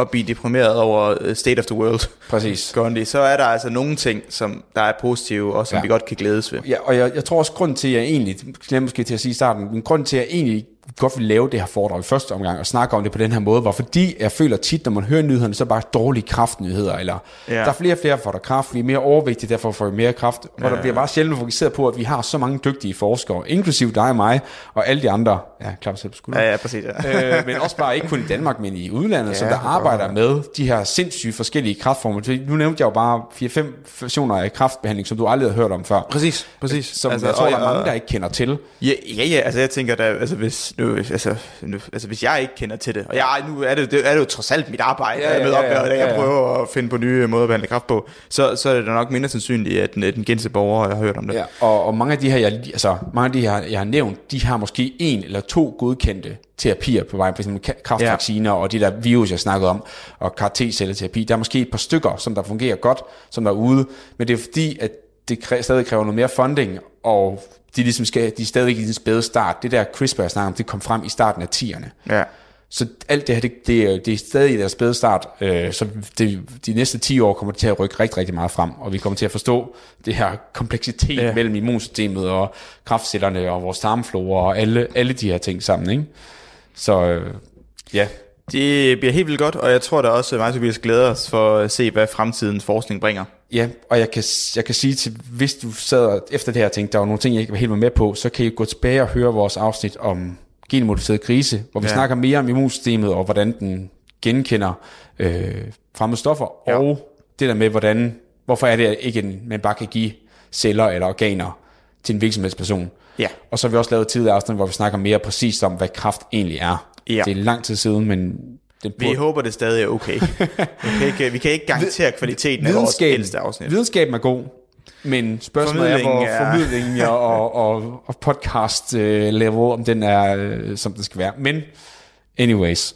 at blive deprimeret over øh, state of the world, Præcis. Gandhi, så er der altså nogle ting, som der er positive, og som ja. Ja. vi godt kan glædes ved. Ja, og jeg, jeg tror også, grund til, at jeg egentlig, glemte måske til at sige i starten, men grund til, at jeg egentlig godt vil lave det her foredrag i første omgang, og snakke om det på den her måde, var fordi, jeg føler tit, når man hører nyhederne, så er det bare dårlige kraftnyheder, eller Ja. ja. der er flere og flere, der får der kraft, vi er mere overvægtige, derfor får vi mere kraft, og der bliver bare sjældent fokuseret på, at vi har så mange dygtige forskere, inklusiv dig og mig, og alle de andre, ja, klap selv på skulderen, Ja, ja, præcis. Ja. øh, men også bare ikke kun i Danmark, men i udlandet, ja, som der arbejder med de her sindssygt forskellige kraftformer. Nu nævnte jeg jo bare 4-5 versioner af kraftbehandling, som du aldrig har hørt om før. Præcis, præcis. Som altså, jeg tror, og- der er mange, der ikke kender til. Ja, ja, ja, altså jeg tænker da, altså hvis, nu, altså, nu, altså hvis jeg ikke kender til det, og jeg, nu er det, det er det jo trods alt mit arbejde, Ja, ja, ja, med op, ja, og jeg ja, ja. prøver at finde på nye måder at behandle kraft på, så, så er det nok mindre sandsynligt, at den, den gense borger har hørt om det. Ja, og, og mange af de her, jeg, altså, mange af de her, jeg har nævnt, de har måske en eller to godkendte terapier på vej, ka- kraftvacciner ja. og de der virus, jeg snakkede om, og CAR-T-celleterapi. Der er måske et par stykker, som der fungerer godt, som der er ude, men det er fordi, at det kræ- stadig kræver noget mere funding, og de, ligesom skal, de er stadig i den spæde start. Det der CRISPR, jeg snakker om, det kom frem i starten af 10'erne. Ja. Så alt det her, det, det, er- det er stadig i deres spæde start, øh, så det, de næste 10 år kommer det til at rykke rigtig, rigtig meget frem, og vi kommer til at forstå det her kompleksitet Ja. mellem immunsystemet og kraftcellerne og vores tarmflora og alle, alle de her ting sammen, ikke? Så øh, ja, Det bliver helt vildt godt, og jeg tror da også, at Tobias glæder os for at se, hvad fremtidens forskning bringer. Ja, og jeg kan, jeg kan sige til, hvis du sad efter det her og tænkte, der var nogle ting, jeg ikke var helt med på, så kan I gå tilbage og høre vores afsnit om genmodificeret grise, hvor vi Ja. snakker mere om immunsystemet og hvordan den genkender øh, fremmede stoffer, Ja. og det der med, hvordan, hvorfor er det ikke, en, man bare kan give celler eller organer til en virksomhedsperson. Ja. Og så har vi også lavet et tidligere afsnit, hvor vi snakker mere præcist om, hvad kraft egentlig er. Ja. Det er lang tid siden, men det Vi håber, det stadig er okay. Vi kan ikke, vi kan ikke garantere kvaliteten af vores ældste afsnit. videnskaben er god, men spørgsmålet er, hvor er- formidlingen ja, og, og, og podcast øh, om den er, øh, som den skal være. Men anyways,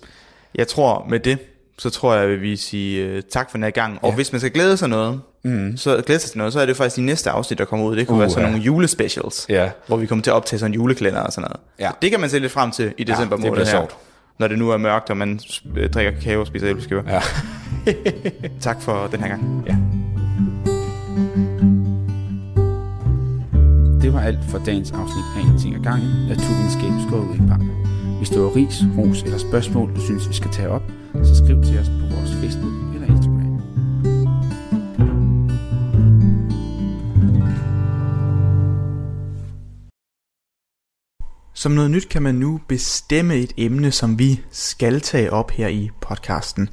Jeg tror, med det, så tror jeg, at vi vil sige uh, tak for den her gang. Og Ja. hvis man skal glæde sig noget, mm. så glæde sig til noget, så er det faktisk de næste afsnit, der kommer ud. Det kunne uh, være sådan Uha. nogle julespecials, Ja. hvor vi kommer til at optage sådan en julekalender og sådan noget. Ja. Det kan man se lidt frem til i december det måned bliver her. sjovt. Når det nu er mørkt, og man øh, drikker kakao og spiser æbleskiver. ja. Tak for den her gang. Det var alt for dagens afsnit af En ting ad gangen. Naturvidenskab skåret ud i pap. Hvis du har ris, ros eller spørgsmål, du synes, vi skal tage op, så skriv til os på vores Facebook Som noget nyt kan man nu bestemme et emne, som vi skal tage op her i podcasten.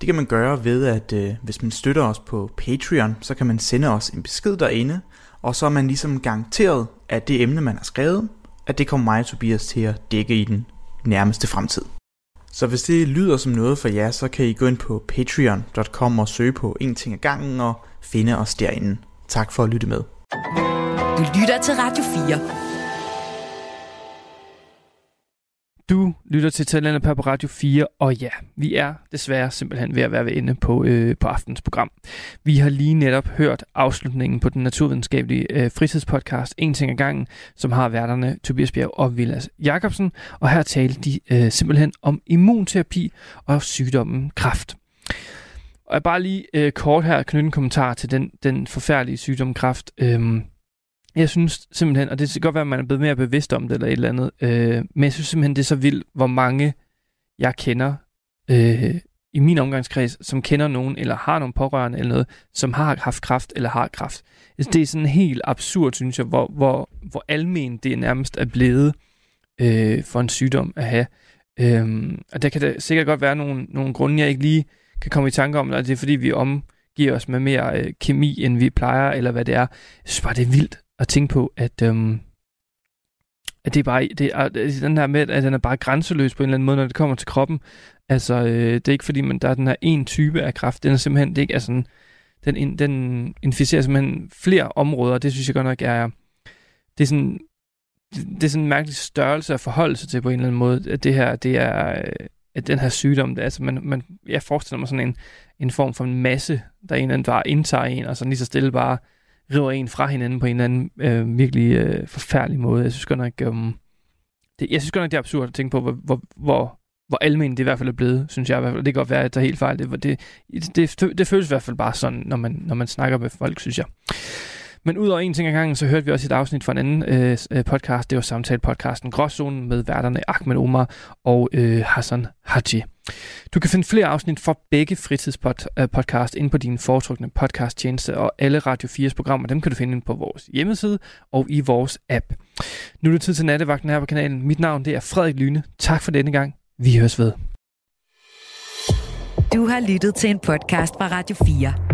Det kan man gøre ved, at øh, hvis man støtter os på Patreon, så kan man sende os en besked derinde, og så er man ligesom garanteret, at det emne, man har skrevet, at det kommer mig og Tobias til at dække i den nærmeste fremtid. Så hvis det lyder som noget for jer, så kan I gå ind på patreon.com og søge på en ting ad gangen og finde os derinde. Tak for at lytte med. Du lytter til Radio 4. Du lytter til Talenter på Radio 4, og ja, vi er desværre simpelthen ved at være ved ende på, øh, på aftens program. Vi har lige netop hørt afslutningen på den naturvidenskabelige øh, fritidspodcast En ting ad gangen, som har værterne Tobias Bjerg og Vilas Jacobsen, og her talte de øh, simpelthen om immunterapi og sygdommen kræft. Og jeg bare lige øh, kort her knytte en kommentar til den, den forfærdelige sygdom kræft. Øh, jeg synes simpelthen, og det kan godt være, at man er blevet mere bevidst om det eller et eller andet, øh, men jeg synes simpelthen, det er så vildt, hvor mange jeg kender øh, i min omgangskreds, som kender nogen, eller har nogle pårørende eller noget, som har haft kræft eller har kræft. Altså, det er sådan helt absurd, synes jeg, hvor, hvor, hvor almen det nærmest er blevet øh, for en sygdom at have. Øhm, og der kan der sikkert godt være nogle, nogle grunde, jeg ikke lige kan komme i tanke om, eller det er fordi, vi omgiver os med mere øh, kemi, end vi plejer, eller hvad det er. Jeg synes bare, det er vildt at tænke på, at, øhm, at det er bare, det er, den her med, at den er bare grænseløs på en eller anden måde, når det kommer til kroppen. Altså, øh, det er ikke fordi, man, der er den her en type af kræft. Den er simpelthen, det er ikke, altså, den, den, den inficerer simpelthen flere områder, og det synes jeg godt nok er, det er sådan, det, er sådan en mærkelig størrelse at forholde sig til på en eller anden måde, at det her, det er, øh, at den her sygdom, det, er, altså man, man, jeg forestiller mig sådan en, en form for en masse, der en eller anden bare indtager en, og sådan lige så stille bare river en fra hinanden på en eller anden øh, virkelig øh, forfærdelig måde. Jeg synes godt nok, øh, det, jeg synes godt nok, det er absurd at tænke på, hvor, hvor, hvor, hvor almindeligt det i hvert fald er blevet, synes jeg i hvert fald. Det kan godt være, at jeg tager helt fejl. Det, det, det, det føles i hvert fald bare sådan, når man, når man snakker med folk, synes jeg. Men udover en ting ad gangen, så hørte vi også et afsnit fra en anden øh, øh, podcast. Det var samtale-podcasten Gråzonen med værterne Ahmed Omar og øh, Hassan Haji. Du kan finde flere afsnit fra begge fritidspodcast øh, ind på din foretrukne podcasttjeneste, og alle Radio 4's programmer, dem kan du finde på vores hjemmeside og i vores app. Nu er det tid til nattevagten her på kanalen. Mit navn det er Frederik Lyne. Tak for denne gang. Vi høres ved. Du har lyttet til en podcast fra Radio 4.